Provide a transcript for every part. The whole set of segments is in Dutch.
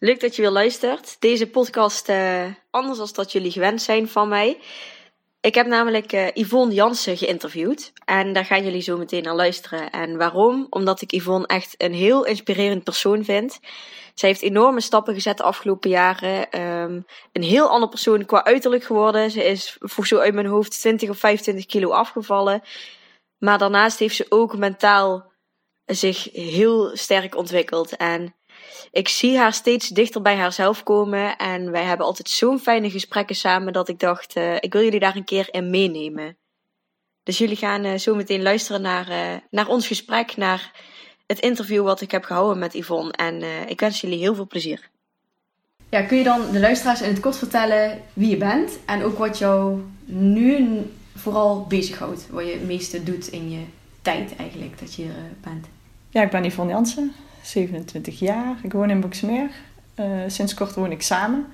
Leuk dat je weer luistert. Deze podcast, uh, anders dan dat jullie gewend zijn van mij. Ik heb namelijk uh, Yvonne Jansen geïnterviewd. En daar gaan jullie zo meteen naar luisteren. En waarom? Omdat ik Yvonne echt een heel inspirerend persoon vind. Zij heeft enorme stappen gezet de afgelopen jaren. Um, een heel ander persoon qua uiterlijk geworden. Ze is voor zo uit mijn hoofd 20 of 25 kilo afgevallen. Maar daarnaast heeft ze ook mentaal zich heel sterk ontwikkeld. En ik zie haar steeds dichter bij haarzelf komen. En wij hebben altijd zo'n fijne gesprekken samen dat ik dacht, uh, ik wil jullie daar een keer in meenemen. Dus jullie gaan uh, zo meteen luisteren naar, uh, naar ons gesprek, naar het interview wat ik heb gehouden met Yvonne. En ik wens jullie heel veel plezier. Ja, kun je dan de luisteraars in het kort vertellen wie je bent en ook wat jou nu vooral bezighoudt? Wat je het meeste doet in je tijd eigenlijk dat je hier bent? Ja, ik ben Yvonne Jansen. 27 jaar. Ik woon in Boksmeer. Uh, sinds kort woon ik samen.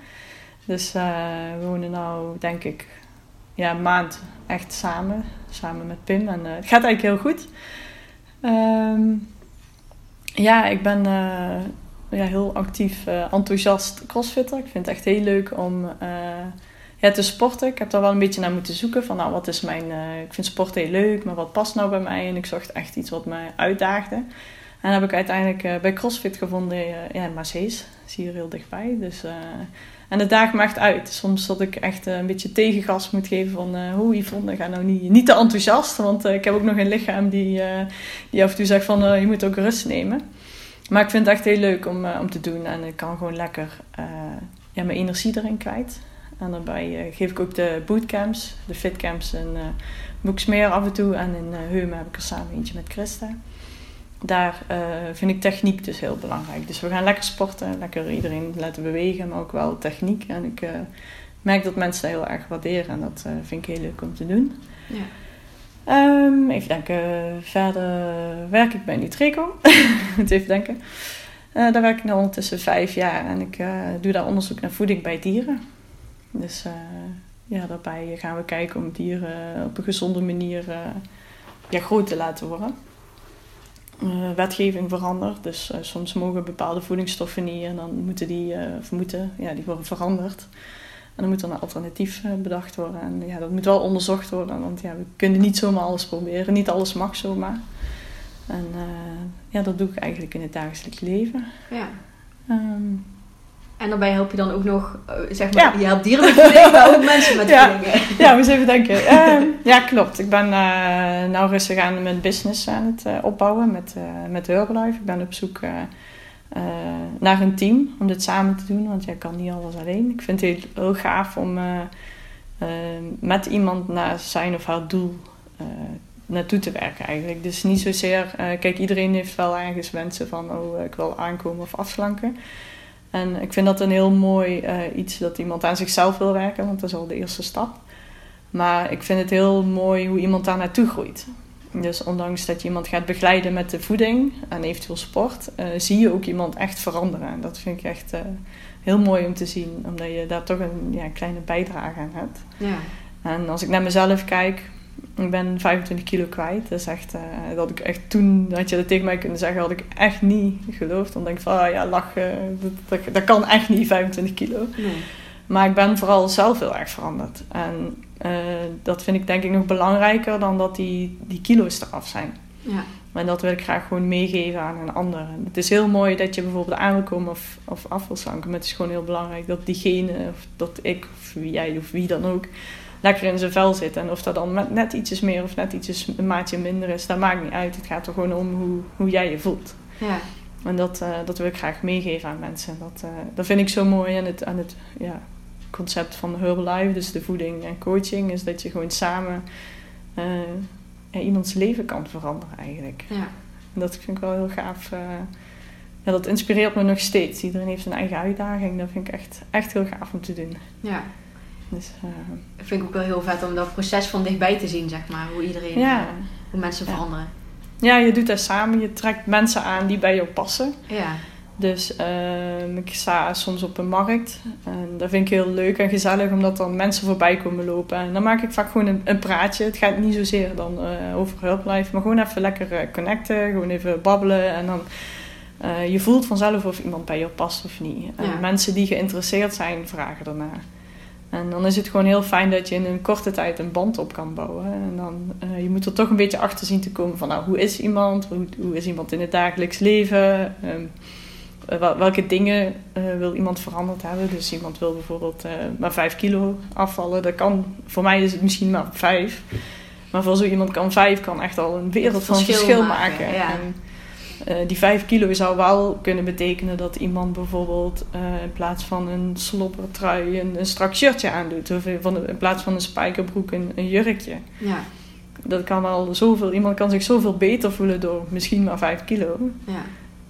Dus uh, we wonen nu, denk ik, ja, een maand echt samen. Samen met Pim. En uh, het gaat eigenlijk heel goed. Um, ja, ik ben ja, heel actief, enthousiast crossfitter. Ik vind het echt heel leuk om ja, te sporten. Ik heb daar wel een beetje naar moeten zoeken. Van nou, wat is mijn... ik vind sport heel leuk, maar wat past nou bij mij? En ik zocht echt iets wat mij uitdaagde. En heb ik uiteindelijk uh, bij CrossFit gevonden uh, ja, in. Dat is hier heel dichtbij. Dus, uh, en daagt me echt uit. Soms dat ik echt een beetje tegengas moet geven van... hoe Yvonne, ga nou niet, niet te enthousiast. Want ik heb ook nog een lichaam die, die af en toe zegt van... je moet ook rust nemen. Maar ik vind het echt heel leuk om, om te doen. En ik kan gewoon lekker ja, mijn energie erin kwijt. En daarbij geef ik ook de bootcamps, de fitcamps in uh, Boeksmeer af en toe. En in uh, Heumen heb ik er samen eentje met Christa daar uh, vind ik techniek dus heel belangrijk. Dus we gaan lekker sporten, lekker iedereen laten bewegen, maar ook wel techniek. En ik uh, merk dat mensen dat heel erg waarderen en dat uh, vind ik heel leuk om te doen. Ja. Um, even denken, verder werk ik bij Nutreco. Moet even denken. daar werk ik nu ondertussen vijf jaar en ik doe daar onderzoek naar voeding bij dieren. Dus ja, daarbij gaan we kijken om dieren op een gezonde manier ja, groot te laten worden uh, wetgeving verandert. Dus uh, soms mogen bepaalde voedingsstoffen niet en dan moeten die, uh, moeten, ja, die worden veranderd. En dan moet er een alternatief bedacht worden. En ja, dat moet wel onderzocht worden, want ja, we kunnen niet zomaar alles proberen. Niet alles mag zomaar. En ja, dat doe ik eigenlijk in het dagelijks leven. Ja. Um, en daarbij help je dan ook nog, uh, zeg maar, ja. je helpt dieren met voeding, maar ook mensen met ja. voeding. Ja, eens even denken. Uh, ja, klopt. Ik ben uh, nou rustig aan mijn business aan het uh, opbouwen met, met Herbalife. Ik ben op zoek naar een team om dit samen te doen, want jij kan niet alles alleen. Ik vind het heel, heel gaaf om met iemand naar zijn of haar doel naartoe te werken eigenlijk. Dus niet zozeer, kijk, iedereen heeft wel ergens wensen van, oh, ik wil aankomen of afslanken. En ik vind dat een heel mooi uh, iets dat iemand aan zichzelf wil werken, want dat is al de eerste stap. Maar ik vind het heel mooi hoe iemand daar naartoe groeit. Dus ondanks dat je iemand gaat begeleiden met de voeding en eventueel sport, uh, zie je ook iemand echt veranderen. En dat vind ik echt uh, heel mooi om te zien, omdat je daar toch een ja, kleine bijdrage aan hebt. Ja. En als ik naar mezelf kijk, ik ben 25 kilo kwijt. Dat is echt, uh, dat ik echt toen, had je dat tegen mij kunnen zeggen, had ik echt niet geloofd. Dan denk ik van, oh ja, lach, uh, dat, dat, kan echt niet, 25 kilo. Nee. Maar ik ben vooral zelf heel erg veranderd. En uh, dat vind ik denk ik nog belangrijker dan dat die, die kilo's eraf zijn. Ja. En dat wil ik graag gewoon meegeven aan een ander. Het is heel mooi dat je bijvoorbeeld aan wil komen of, of af wil slanken. Maar het is gewoon heel belangrijk dat diegene, of dat ik, of jij of wie dan ook lekker in zijn vel zit. En of dat dan net ietsjes meer of net ietsjes een maatje minder is, dat maakt niet uit. Het gaat er gewoon om hoe, hoe jij je voelt. Ja. En dat, eh, dat wil ik graag meegeven aan mensen. Dat, eh, dat vind ik zo mooi aan het, aan het ja, concept van Herbalife, dus de voeding en coaching, is dat je gewoon samen eh, ja, iemands leven kan veranderen eigenlijk. Ja. En dat vind ik wel heel gaaf. ja, dat inspireert me nog steeds. Iedereen heeft zijn eigen uitdaging. Dat vind ik echt, echt heel gaaf om te doen. ja. Dus, eh, Dat vind ik ook wel heel vet om dat proces van dichtbij te zien, zeg maar. Hoe iedereen, ja. eh, hoe mensen Ja. veranderen. ja, je doet dat samen. Je trekt mensen aan die bij jou passen. Ja. Dus ehm, ik sta soms op een markt. En dat vind ik heel leuk en gezellig, omdat dan mensen voorbij komen lopen. En dan maak ik vaak gewoon een, een praatje. Het gaat niet zozeer dan eh, over Herbalife, maar gewoon even lekker eh, connecten. Gewoon even babbelen. En dan eh, je voelt vanzelf of iemand bij je past of niet. En Ja. mensen die geïnteresseerd zijn, vragen ernaar. En dan is het gewoon heel fijn dat je in een korte tijd een band op kan bouwen. En dan, eh, je moet er toch een beetje achter zien te komen van, nou, hoe is iemand? Hoe, hoe is iemand in het dagelijks leven? Ehm, eh, wel- welke dingen eh, wil iemand veranderd hebben? Dus iemand wil bijvoorbeeld maar 5 kilo afvallen. Dat kan, voor mij is het misschien maar 5. Maar voor zo iemand kan 5 kan echt al een wereld van Verschil verschil maken, maken. ja. En, eh, die 5 kilo zou wel kunnen betekenen dat iemand bijvoorbeeld eh, in plaats van een slobbertrui een, een strak shirtje aandoet. Of in- van, in plaats van een spijkerbroek een, een jurkje. Ja. Dat kan al zoveel, iemand kan zich zoveel beter voelen door misschien maar 5 kilo. Ja.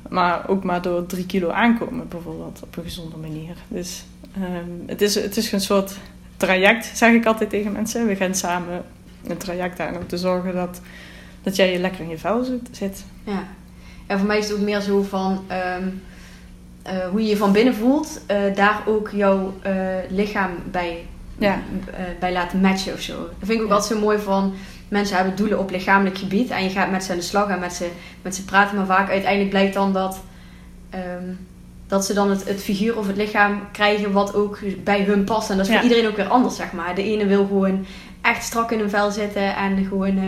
Maar ook maar door 3 kilo aankomen bijvoorbeeld op een gezonde manier. Dus ehm, het, is, het is een soort traject, zeg ik altijd tegen mensen. We gaan samen een traject aan om te zorgen dat, dat jij je lekker in je vel zit. Ja. En voor mij is het ook meer zo van ehm, eh, hoe je je van binnen voelt, eh, daar ook jouw eh, lichaam bij, Ja. bij laten matchen of zo. Dat vind ik ook Ja. altijd zo mooi van mensen hebben doelen op lichamelijk gebied en je gaat met ze aan de slag en met ze, met ze praten, maar vaak uiteindelijk blijkt dan dat, ehm, dat ze dan het, het figuur of het lichaam krijgen wat ook bij hun past. En dat is voor iedereen ook weer anders, zeg maar. De ene wil gewoon echt strak in hun vel zitten en gewoon,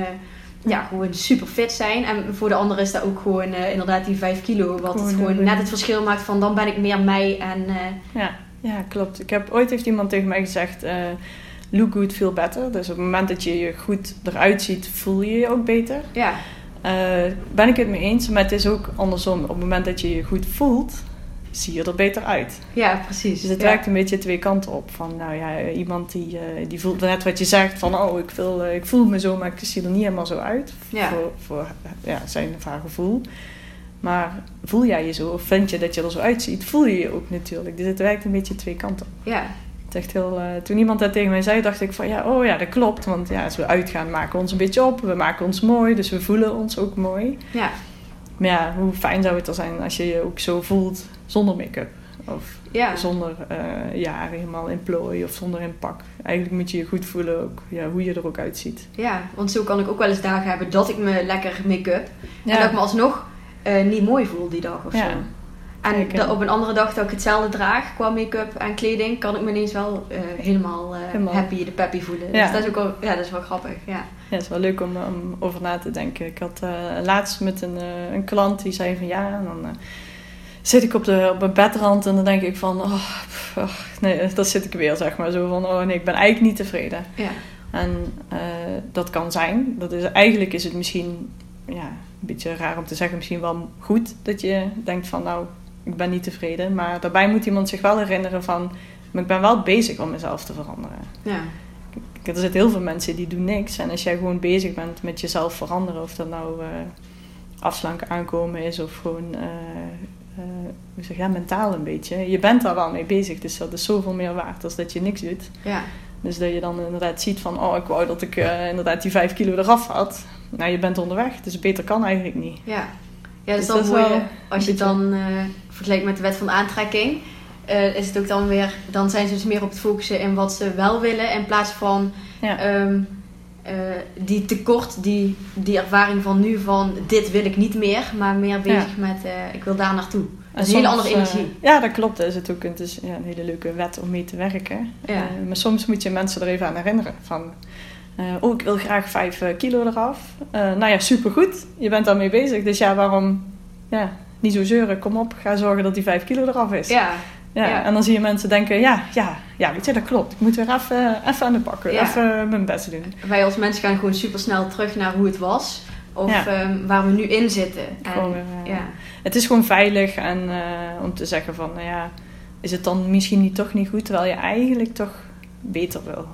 ja, gewoon super fit zijn. En voor de andere is dat ook gewoon eh, inderdaad die 5 kilo. Wat Gewoon het gewoon net het verschil maakt van dan ben ik meer mij. En eh, Ja, ja klopt. Ik heb, ooit heeft iemand tegen mij gezegd, eh, look good, feel better. Dus op het moment dat je je goed eruit ziet, voel je je ook beter. ja, ben ik het mee eens, maar het is ook andersom. Op het moment dat je je goed voelt, zie je er beter uit. ja, precies. Dus het ja. werkt een beetje twee kanten op. Van, nou ja, iemand die, eh, die voelt net wat je zegt van, oh, ik, wil, eh, ik voel me zo, maar ik zie er niet helemaal zo uit. Ja. Voor, voor ja, zijn of haar gevoel. Maar voel jij je zo, of vind je dat je er zo uitziet, voel je je ook natuurlijk. Dus het werkt een beetje twee kanten op. Ja, Het echt heel, eh, toen iemand dat tegen mij zei, dacht ik van, ja, oh ja, dat klopt. Want ja, als we uitgaan, maken we ons een beetje op. We maken ons mooi, dus we voelen ons ook mooi. ja, Maar ja, hoe fijn zou het er zijn als je je ook zo voelt zonder make-up. Of ja. zonder eh jaren helemaal in plooi of zonder in pak. Eigenlijk moet je je goed voelen ook, ja, hoe je er ook uitziet. Ja, want zo kan ik ook wel eens dagen hebben dat ik me lekker make-up. En dat ik me Ja, alsnog eh, niet mooi voel die dag of Ja. zo. En dat op een andere dag dat ik hetzelfde draag qua make-up en kleding, kan ik me ineens wel eh, helemaal, Helemaal. happy, de peppy voelen. Ja. Dus dat is ook wel, ja, dat is wel grappig. Ja. ja, het is wel leuk om, om over na te denken. Ik had laatst met een, een klant die zei van ja, en dan zit ik op, de, op mijn bedrand en dan denk ik van, oh, ach, nee, dat zit ik weer, zeg maar. Zo van, oh nee, ik ben eigenlijk niet tevreden. Ja. En eh, dat kan zijn. Dat is, eigenlijk is het misschien ja, een beetje raar om te zeggen, misschien wel goed dat je denkt van nou, ik ben niet tevreden. Maar daarbij moet iemand zich wel herinneren van, maar ik ben wel bezig om mezelf te veranderen. Ja. Er zitten heel veel mensen die doen niks. En als jij gewoon bezig bent met jezelf veranderen, of dat nou eh afslanken aankomen is of gewoon eh, hoe zeg ja, mentaal een beetje. Je bent daar wel mee bezig, dus dat is zoveel meer waard als dat je niks doet. Ja. Dus dat je dan inderdaad ziet van, oh, ik wou dat ik eh, inderdaad die vijf kilo eraf had. Nou, je bent onderweg, dus beter kan eigenlijk niet. Ja. Ja, dat is Dus dan eh, Als je het dan eh, vergelijkt met de wet van aantrekking, eh, is het ook dan weer, dan zijn ze dus meer op het focussen in wat ze wel willen, in plaats van Ja, ehm, eh, die tekort, die, die ervaring van nu van dit wil ik niet meer, maar meer bezig met eh, ik wil daar naartoe. Dat is een hele andere eh, energie. ja, dat klopt. Dat is het ook het is, ja, een hele leuke wet om mee te werken. Ja. Eh, maar soms moet je mensen er even aan herinneren. Van, eh, oh, ik wil graag vijf eh, kilo eraf. Eh, nou ja, supergoed. Je bent daarmee bezig. Dus ja, waarom ja, niet zo zeuren? Kom op, ga zorgen dat die vijf kilo eraf is. Ja, Ja, Ja. En dan zie je mensen denken, ja, ja, ja, weet je, dat klopt. Ik moet weer even, even aan de bak, Ja. even mijn best doen. wij als mensen gaan gewoon super snel terug naar hoe het was. Of Ja. ehm, waar we nu in zitten. En, Gewoon eh, ja. Het is gewoon veilig en eh, om te zeggen van, nou ja, is het dan misschien niet, toch niet goed, terwijl je eigenlijk toch beter wil.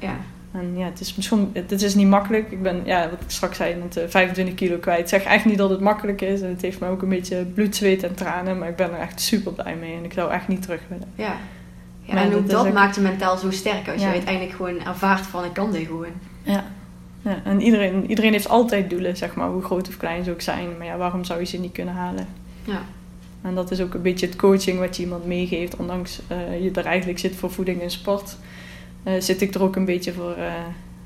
ja. En ja, het is misschien, het is niet makkelijk. Ik ben, ja, wat ik straks zei, met de 25 kilo kwijt. Ik zeg echt niet dat het makkelijk is. En het heeft me ook een beetje bloed, zweet en tranen. Maar ik ben er echt super blij mee. En ik zou echt niet terug willen. Ja. Ja, Maar en dat ook dat ook- maakt je mentaal zo sterk als je uiteindelijk gewoon ervaart van ik kan dit gewoon. Ja. ja en iedereen, iedereen heeft altijd doelen, zeg maar. Hoe groot of klein ze ook zijn. Maar ja, waarom zou je ze niet kunnen halen? Ja. En dat is ook een beetje het coaching wat je iemand meegeeft. Ondanks eh, je er eigenlijk zit voor voeding en sport. Eh, zit ik er ook een beetje voor eh,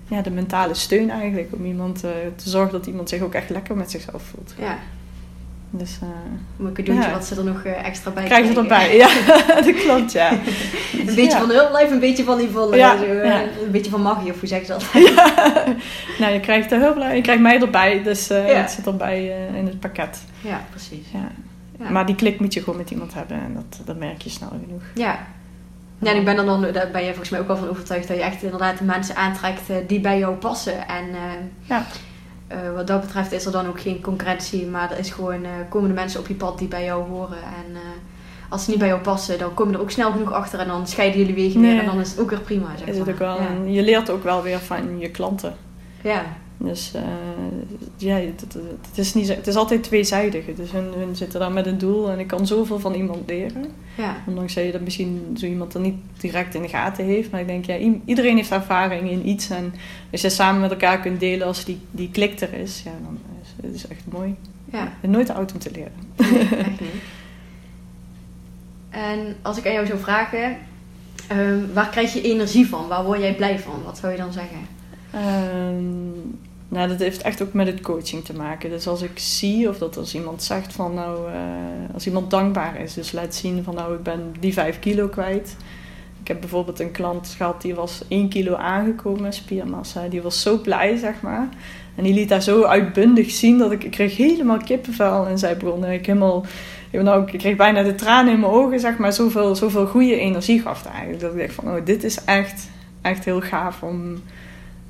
ja, de mentale steun eigenlijk. Om iemand eh, te zorgen dat iemand zich ook echt lekker met zichzelf voelt. Ja, Dus een cadeautje Ja. wat ze er nog extra bij krijg je krijgen. erbij. Ja, dat klopt, ja. Een beetje van Herbalife, een beetje van zo, eh, ja. Een beetje van magie, of hoe zeg je dat? ja. Nou, je krijgt de Herbalife, je krijgt mij erbij. Dus het zit erbij in het pakket. Ja, precies. Ja. Ja. Maar die klik moet je gewoon met iemand hebben. En dat, dat merk je snel genoeg. Ja. Ja, en ik ben er dan, daar ben je volgens mij ook wel van overtuigd dat je echt inderdaad de mensen aantrekt eh, die bij jou passen. En eh, Ja. eh, wat dat betreft is er dan ook geen concurrentie, maar er is gewoon, eh, komen de mensen op je pad die bij jou horen. En als ze niet bij jou passen, dan kom je er ook snel genoeg achter en dan scheiden jullie wegen weer en dan is het ook weer prima. Zeg Is het ook wel. Ja. En je leert ook wel weer van je klanten. ja. Dus eh, ja, het, het, het is niet, het is altijd tweezijdig. Dus hun, hun zitten daar met een doel en ik kan zoveel van iemand leren. Ja. Ondanks dat je dat misschien zo iemand er niet direct in de gaten heeft. Maar ik denk, ja, iedereen heeft ervaring in iets. En als je samen met elkaar kunt delen als die, die klik er is, ja, dan is het is echt mooi. ja. En nooit oud om te leren. Nee, echt niet. En als ik aan jou zou vragen, ehm, waar krijg je energie van? Waar word jij blij van? Wat zou je dan zeggen? Ehm, nou, dat heeft echt ook met het coaching te maken. Dus als ik zie of dat als iemand zegt van nou, eh, als iemand dankbaar is, dus laat zien van nou, ik ben die 5 kilo kwijt. Ik heb bijvoorbeeld een klant gehad die was 1 kilo aangekomen, spiermassa. Die was zo blij, zeg maar. En die liet daar zo uitbundig zien dat ik, ik kreeg helemaal kippenvel. En zij begon ik helemaal, ik, nou, ik kreeg bijna de tranen in mijn ogen, zeg maar. Zoveel, zoveel goede energie gaf het eigenlijk. Dat ik dacht van, oh, dit is echt, echt heel gaaf om...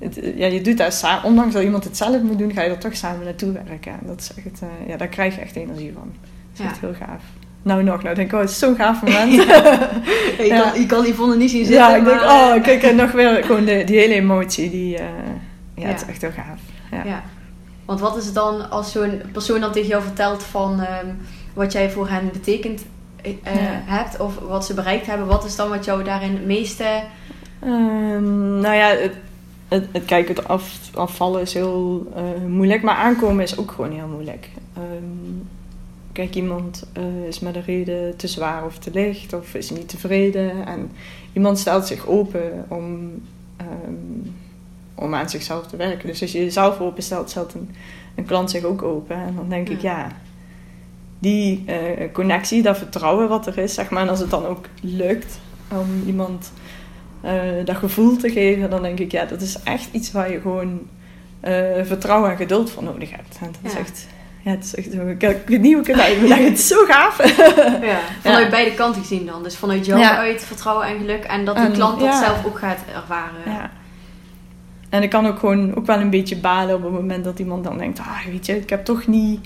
Het, ja, je doet dat samen, ondanks dat iemand het zelf moet doen, ga je er toch samen naartoe werken. En dat is echt, eh, ja, daar krijg je echt energie van. Dat is Ja. echt heel gaaf. Nou nog, nou denk ik, oh, het is zo'n gaaf moment. Je, Ja. kan, je kan Yvonne niet zien zitten, ja, ik denk, oh, eh, kijk, en nog weer gewoon de, die hele emotie, die, eh, ja, het is echt heel gaaf. Ja. Ja. Want wat is het dan als zo'n persoon dan tegen jou vertelt van ehm, wat jij voor hen betekend eh, Ja. hebt of wat ze bereikt hebben? Wat is dan wat jou daarin het meeste... Ehm, nou ja, het, het, het, kijk, het af, afvallen is heel eh, moeilijk, maar aankomen is ook gewoon heel moeilijk. Ehm, kijk, iemand eh, is met een reden te zwaar of te licht of is niet tevreden. En iemand stelt zich open om, ehm, om aan zichzelf te werken. Dus als je jezelf openstelt, stelt een, een klant zich ook open. En dan denk ik, Ja. ja, die eh, connectie, dat vertrouwen wat er is, zeg maar. En als het dan ook lukt om iemand eh, dat gevoel te geven, dan denk ik, ja, dat is echt iets waar je gewoon eh, vertrouwen en geduld voor nodig hebt. En dat is echt, ja, het is echt, ik, ik weet niet hoe ik het uitleg, het is zo gaaf. Ja, vanuit Ja. beide kanten gezien dan. Dus vanuit jou Ja. uit vertrouwen en geluk en dat de klant dat zelf ook gaat ervaren. Ja. En ik kan ook gewoon ook wel een beetje balen op het moment dat iemand dan denkt, ah, weet je, ik heb toch niet,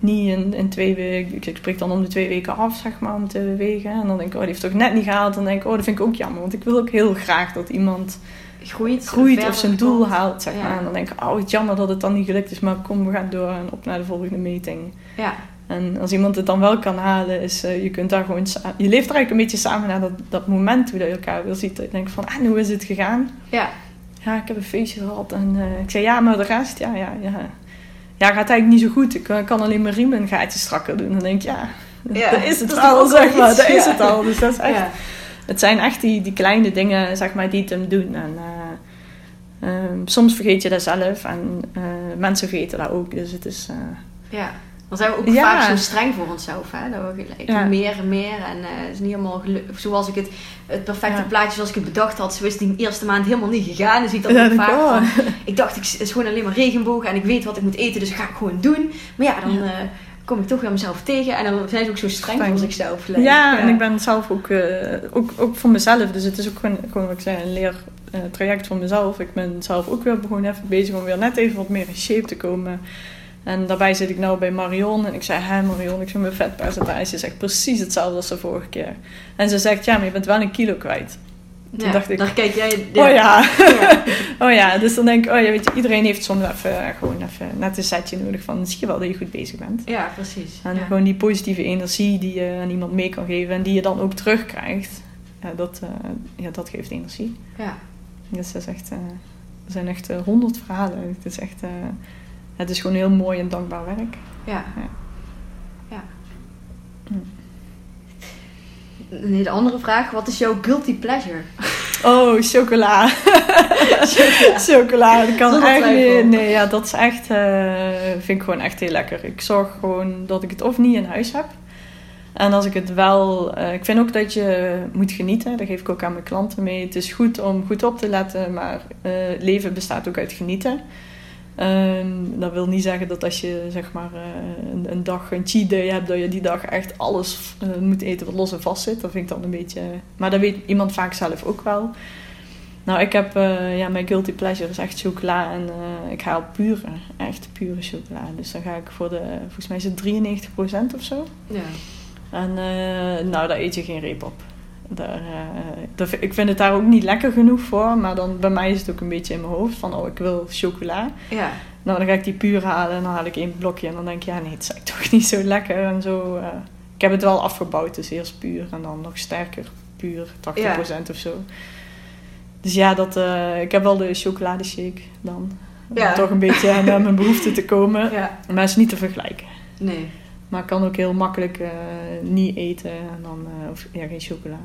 niet in, in twee weken, ik, ik spreek dan om de twee weken af, zeg maar, om te wegen. En dan denk ik, oh, die heeft toch net niet gehaald. Dan denk ik, oh, dat vind ik ook jammer, want ik wil ook heel graag dat iemand Groeit, groeit of zijn doel komt. haalt, zeg Ja. maar. En dan denk ik, oh, het jammer dat het dan niet gelukt is, maar kom, we gaan door en op naar de volgende meting. Ja, En als iemand het dan wel kan halen, is uh, je kunt daar gewoon je leeft er eigenlijk een beetje samen naar dat, dat moment hoe dat je elkaar wil ziet. Dat je denkt van, ah, hoe is het gegaan? ja, Ja, ik heb een feestje gehad en uh, ik zei ja, maar de rest, ja, ja, ja. Ja, gaat eigenlijk niet zo goed. Ik uh, kan alleen mijn riem een gaatje strakker doen. Dan denk ik, ja, ja. dat is het dat al, zeg maar. Dat is het al. Dus dat is echt, Ja. het zijn echt die, die kleine dingen, zeg maar, die het hem doen. En uh, um, soms vergeet je dat zelf en uh, mensen vergeten dat ook. Dus het is... uh, ja. Dan zijn we ook Ja. vaak zo streng voor onszelf. Hè? Dat we gelijk Ja. meer en meer. En eh, het is niet helemaal zoals ik het, het perfecte Ja. plaatje zoals ik het bedacht had. Zo is die eerste maand helemaal niet gegaan. Zie ik dat Ja, ook vaak van. Ik dacht, ik, het is gewoon alleen maar regenboog. En ik weet wat ik moet eten, dus dat ga ik gewoon doen. Maar ja, dan eh, kom ik toch weer mezelf tegen. En dan zijn ze ook zo streng Streng. voor zichzelf. Ja, en ik ben zelf ook, uh, ook, ook voor mezelf. Dus het is ook gewoon, gewoon wat ik zei, een leertraject voor mezelf. Ik ben zelf ook weer begonnen even bezig om weer net even wat meer in shape te komen. En daarbij zit ik nou bij Marion. En ik zei, hé Marion, ik vind mijn vetpercentage is echt precies hetzelfde als de vorige keer. En ze zegt, ja, maar je bent wel een kilo kwijt. Toen Ja, dacht ik, daar kijk jij... oh ja. Ja. oh ja, dus dan denk ik, oh ja, weet je, iedereen heeft soms even, eh, gewoon even net een setje nodig van, zie je wel dat je goed bezig bent. Ja, precies. En ja. gewoon die positieve energie die je aan iemand mee kan geven en die je dan ook terugkrijgt, ja, dat, eh, ja, dat geeft energie. Ja. Dus dat is echt, eh, er zijn echt honderd verhalen. Het is echt, het is gewoon heel mooi en dankbaar werk. Ja. Ja. ja. Een hele andere vraag. Wat is jouw guilty pleasure? Oh, chocola. chocola. Dat kan Zonder echt niet. Nee, ja, dat is echt, eh, vind ik gewoon echt heel lekker. Ik zorg gewoon dat ik het of niet in huis heb. En als ik het wel... eh, ik vind ook dat je moet genieten. Dat geef ik ook aan mijn klanten mee. Het is goed om goed op te letten, maar eh, leven bestaat ook uit genieten. Ehm, dat wil niet zeggen dat als je zeg maar eh, een, een dag een cheat day hebt, dat je die dag echt alles eh, moet eten wat los en vast zit. Dat vind ik dan een beetje. Maar dat weet iemand vaak zelf ook wel. Nou, ik heb eh, ja, mijn guilty pleasure is echt chocola en ik haal pure, echt pure chocola. Dus dan ga ik voor de, volgens mij is het 93% of zo. Ja. En nou, daar eet je geen reep op. Daar, eh, daar ik vind het daar ook niet lekker genoeg voor, maar dan bij mij is het ook een beetje in mijn hoofd van, oh, ik wil chocola. Ja. Nou, dan ga ik die puur halen en dan haal ik één blokje en dan denk ik, ja, nee, het is toch niet zo lekker en zo. eh. ik heb het wel afgebouwd, dus eerst puur en dan nog sterker puur, 80% of zo. Dus ja, dat, eh, ik heb wel de chocoladeshake dan. Om toch een beetje aan mijn behoeften te komen. Ja. Maar het is niet te vergelijken. Nee. Maar ik kan ook heel makkelijk eh, niet eten en dan, eh, of ja, geen chocola.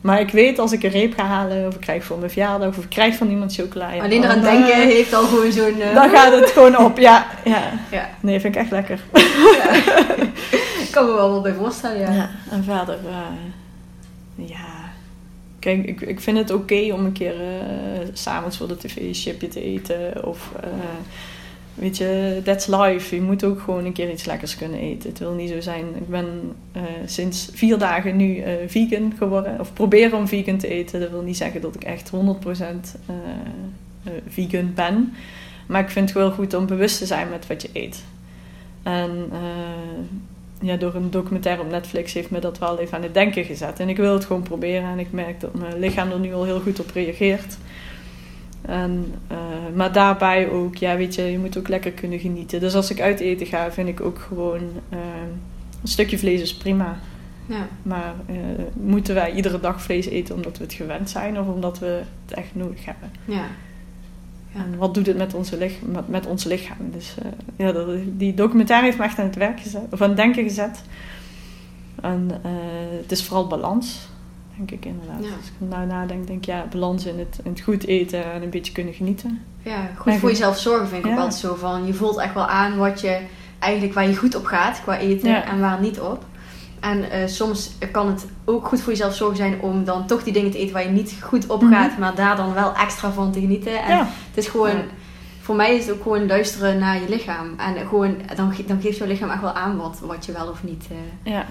Maar ik weet als ik een reep ga halen, of ik krijg voor mijn verjaardag, of ik krijg van iemand chocola. ja, Alleen eraan eh, denken heeft al gewoon zo'n... Dan gaat het gewoon op, ja. ja. Ja. Nee, vind ik echt lekker. ja. Ik kan me wel wat bij voorstellen, ja. Ja, en verder, ja. Kijk, ik, ik vind het oké om een keer s'avonds voor de tv een chipje te eten. Of, weet je, that's life. Je moet ook gewoon een keer iets lekkers kunnen eten. Het wil niet zo zijn. Ik ben eh, sinds vier dagen nu eh, vegan geworden. Of probeer om vegan te eten. Dat wil niet zeggen dat ik echt 100% eh, vegan ben. Maar ik vind het wel goed om bewust te zijn met wat je eet. En ja, door een documentaire op Netflix heeft me dat wel even aan het denken gezet. En ik wil het gewoon proberen. En ik merk dat mijn lichaam er nu al heel goed op reageert. En, eh, maar daarbij ook, ja, weet je, je moet ook lekker kunnen genieten. Dus als ik uit eten ga, vind ik ook gewoon eh, een stukje vlees is prima. Ja. Maar eh, moeten wij iedere dag vlees eten omdat we het gewend zijn of omdat we het echt nodig hebben? Ja. Ja. En wat doet het met, onze lich met, met ons lichaam? Dus ja, dat, die documentaire heeft me echt aan het werk gezet, of aan het denken gezet. En het is vooral balans, denk ik inderdaad. Ja. Als ik er nou nadenk, denk ik ja, balans in het, in het goed eten en een beetje kunnen genieten. Ja, goed voor jezelf zorgen vind ik ook altijd zo van. Je voelt echt wel aan wat je eigenlijk waar je goed op gaat qua eten Ja. en waar niet op. En eh, soms kan het ook goed voor jezelf zorgen zijn om dan toch die dingen te eten waar je niet goed op Mhm. gaat, maar daar dan wel extra van te genieten. En Ja. het is gewoon, voor mij is het ook gewoon luisteren naar je lichaam. En gewoon, dan, ge- dan geeft jouw lichaam echt wel aan wat, wat je wel of niet. eh, Ja,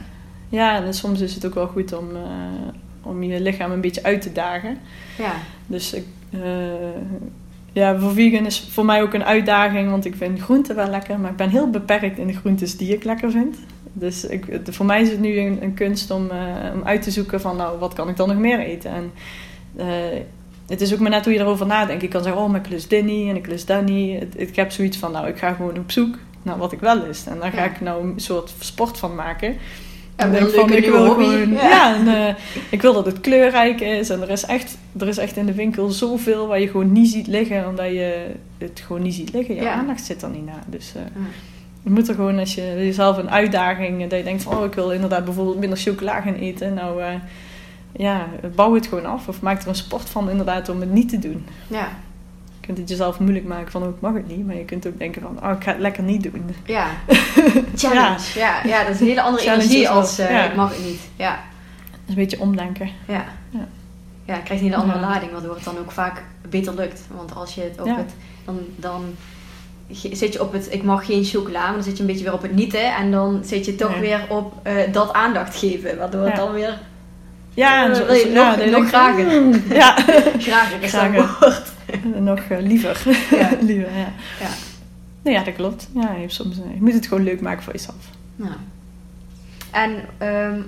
ja en soms is het ook wel goed om, eh, om je lichaam een beetje uit te dagen. ja. Dus ik, eh, ja, voor vegan is voor mij ook een uitdaging, want ik vind groenten wel lekker, maar ik ben heel beperkt in de groentes die ik lekker vind. Dus ik, voor mij is het nu een, een kunst om, eh, om uit te zoeken van, nou, wat kan ik dan nog meer eten? En eh, het is ook maar net hoe je erover nadenkt. Ik kan zeggen, oh, maar ik lust dit niet en ik lust dat niet. Het- Ik heb zoiets van, nou, ik ga gewoon op zoek naar wat ik wel lust. En daar ga Ja. ik nou een soort sport van maken. En denk van, ik wil hobby. gewoon, Ja. ja, en, eh, ik wil dat het kleurrijk is. En er is, echt, er is echt in de winkel zoveel waar je gewoon niet ziet liggen, omdat je het gewoon niet ziet liggen. Je Ja. aandacht zit er niet naar. Dus eh, Ja. je moet er gewoon, als je jezelf een uitdaging, eh, dat je denkt van, oh, ik wil inderdaad bijvoorbeeld minder chocola gaan eten. Nou, ja, bouw het gewoon af. Of maak er een sport van inderdaad om het niet te doen. Ja. Je kunt het jezelf moeilijk maken van, oh, ik mag het niet. Maar je kunt ook denken van, oh, ik ga het lekker niet doen. Ja. Challenge. Ja. Ja, dat is een hele andere Challenge energie als eh, ja. ik mag het niet. Ja. Dat is een beetje omdenken. Ja. Ja. Ja, je krijgt een hele andere lading, waardoor het dan ook vaak beter lukt. Want als je het op het... Dan, dan zit je op het... Ik mag geen chocola, maar dan zit je een beetje weer op het nieten. En dan zit je toch Ja. weer op eh, dat aandacht geven. Waardoor het Ja. dan weer Ja, en Eh, zo, wil je nog- ja, nog denkt, grager? "Mm, Ja, is Grager. nog eh, liever. Ja. liever ja. Ja. Nou ja, dat klopt. Ja, je, soms, eh, je moet het gewoon leuk maken voor jezelf. Nou. En ehm,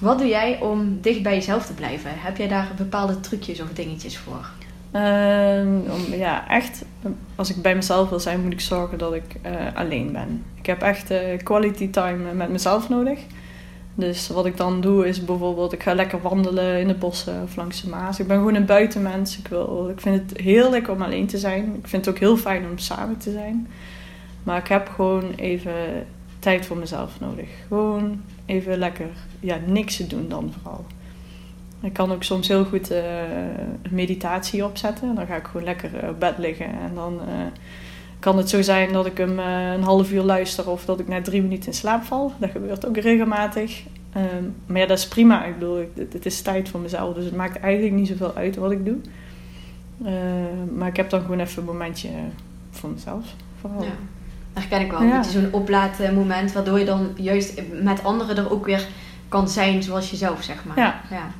wat doe jij om dicht bij jezelf te blijven? Heb jij daar bepaalde trucjes of dingetjes voor? Ehm, om, ja, echt, als ik bij mezelf wil zijn, moet ik zorgen dat ik eh, alleen ben. Ik heb echt quality time met mezelf nodig. Dus wat ik dan doe is bijvoorbeeld, ik ga lekker wandelen in de bossen of langs de Maas. Ik ben gewoon een buitenmens. Ik, wil, ik vind het heerlijk om alleen te zijn. Ik vind het ook heel fijn om samen te zijn. Maar ik heb gewoon even tijd voor mezelf nodig. Gewoon even lekker, ja, niks te doen dan vooral. Ik kan ook soms heel goed uh, meditatie opzetten. Dan ga ik gewoon lekker op bed liggen. En dan uh, kan het zo zijn dat ik hem uh, een half uur luister of dat ik na drie minuten in slaap val. Dat gebeurt ook regelmatig. Um, maar ja, dat is prima. Ik bedoel, het, het, is tijd voor mezelf. Dus het maakt eigenlijk niet zoveel uit wat ik doe. maar ik heb dan gewoon even een momentje voor mezelf. Vooral. Ja. Dat herken ik wel. Ja. Zo'n oplaadmoment. Waardoor je dan juist met anderen er ook weer kan zijn zoals jezelf, zeg maar. Ja. ja.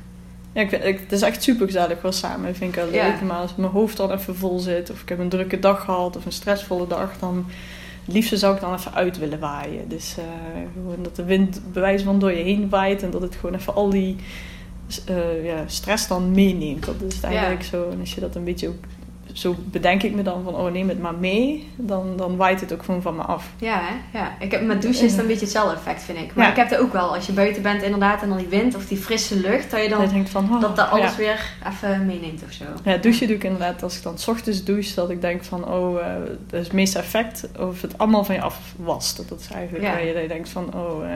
Ja, ik vind, ik, het is echt super gezellig wel samen. Dat vind ik wel leuk. Maar als mijn hoofd dan even vol zit, of ik heb een drukke dag gehad, of een stressvolle dag, dan het liefste zou ik dan even uit willen waaien. Dus uh, gewoon dat de wind bewijs van door je heen waait en dat het gewoon even al die uh, ja, stress dan meeneemt. Dat is eigenlijk zo. En als je dat een beetje ook zo bedenk ik me dan van, oh neem het maar mee. Dan, dan waait het ook gewoon van me af. Ja, hè? ja. Ik heb, met douchen is het een beetje hetzelfde effect, vind ik. Maar ik heb het ook wel. Als je buiten bent inderdaad en dan die wind of die frisse lucht. Dat je dan denkt van, oh, dat dat alles weer even meeneemt of zo. Ja, douchen doe ik inderdaad. Als ik dan s ochtends douche, dat ik denk van, oh, uh, dat is het meeste effect. Of het allemaal van je af wast. Dat is eigenlijk waar je, dat je denkt van, oh... Uh,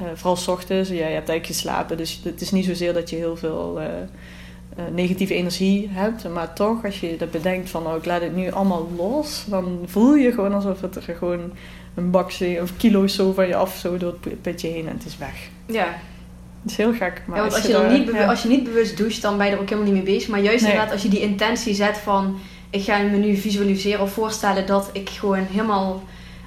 uh, vooral s ochtends, ja, je hebt eigenlijk geslapen, dus het is niet zozeer dat je heel veel negatieve energie hebt. Maar toch, als je dat bedenkt van oh, ik laat het nu allemaal los, dan voel je gewoon alsof het er gewoon een bakje of kilo's zo van je af, zo door het putje heen en het is weg. Ja. Dat is heel gek. Maar ja, want als, je, dan niet als je niet bewust doucht, dan ben je er ook helemaal niet mee bezig. Maar juist inderdaad, als je die intentie zet van ik ga me nu visualiseren of voorstellen dat ik gewoon helemaal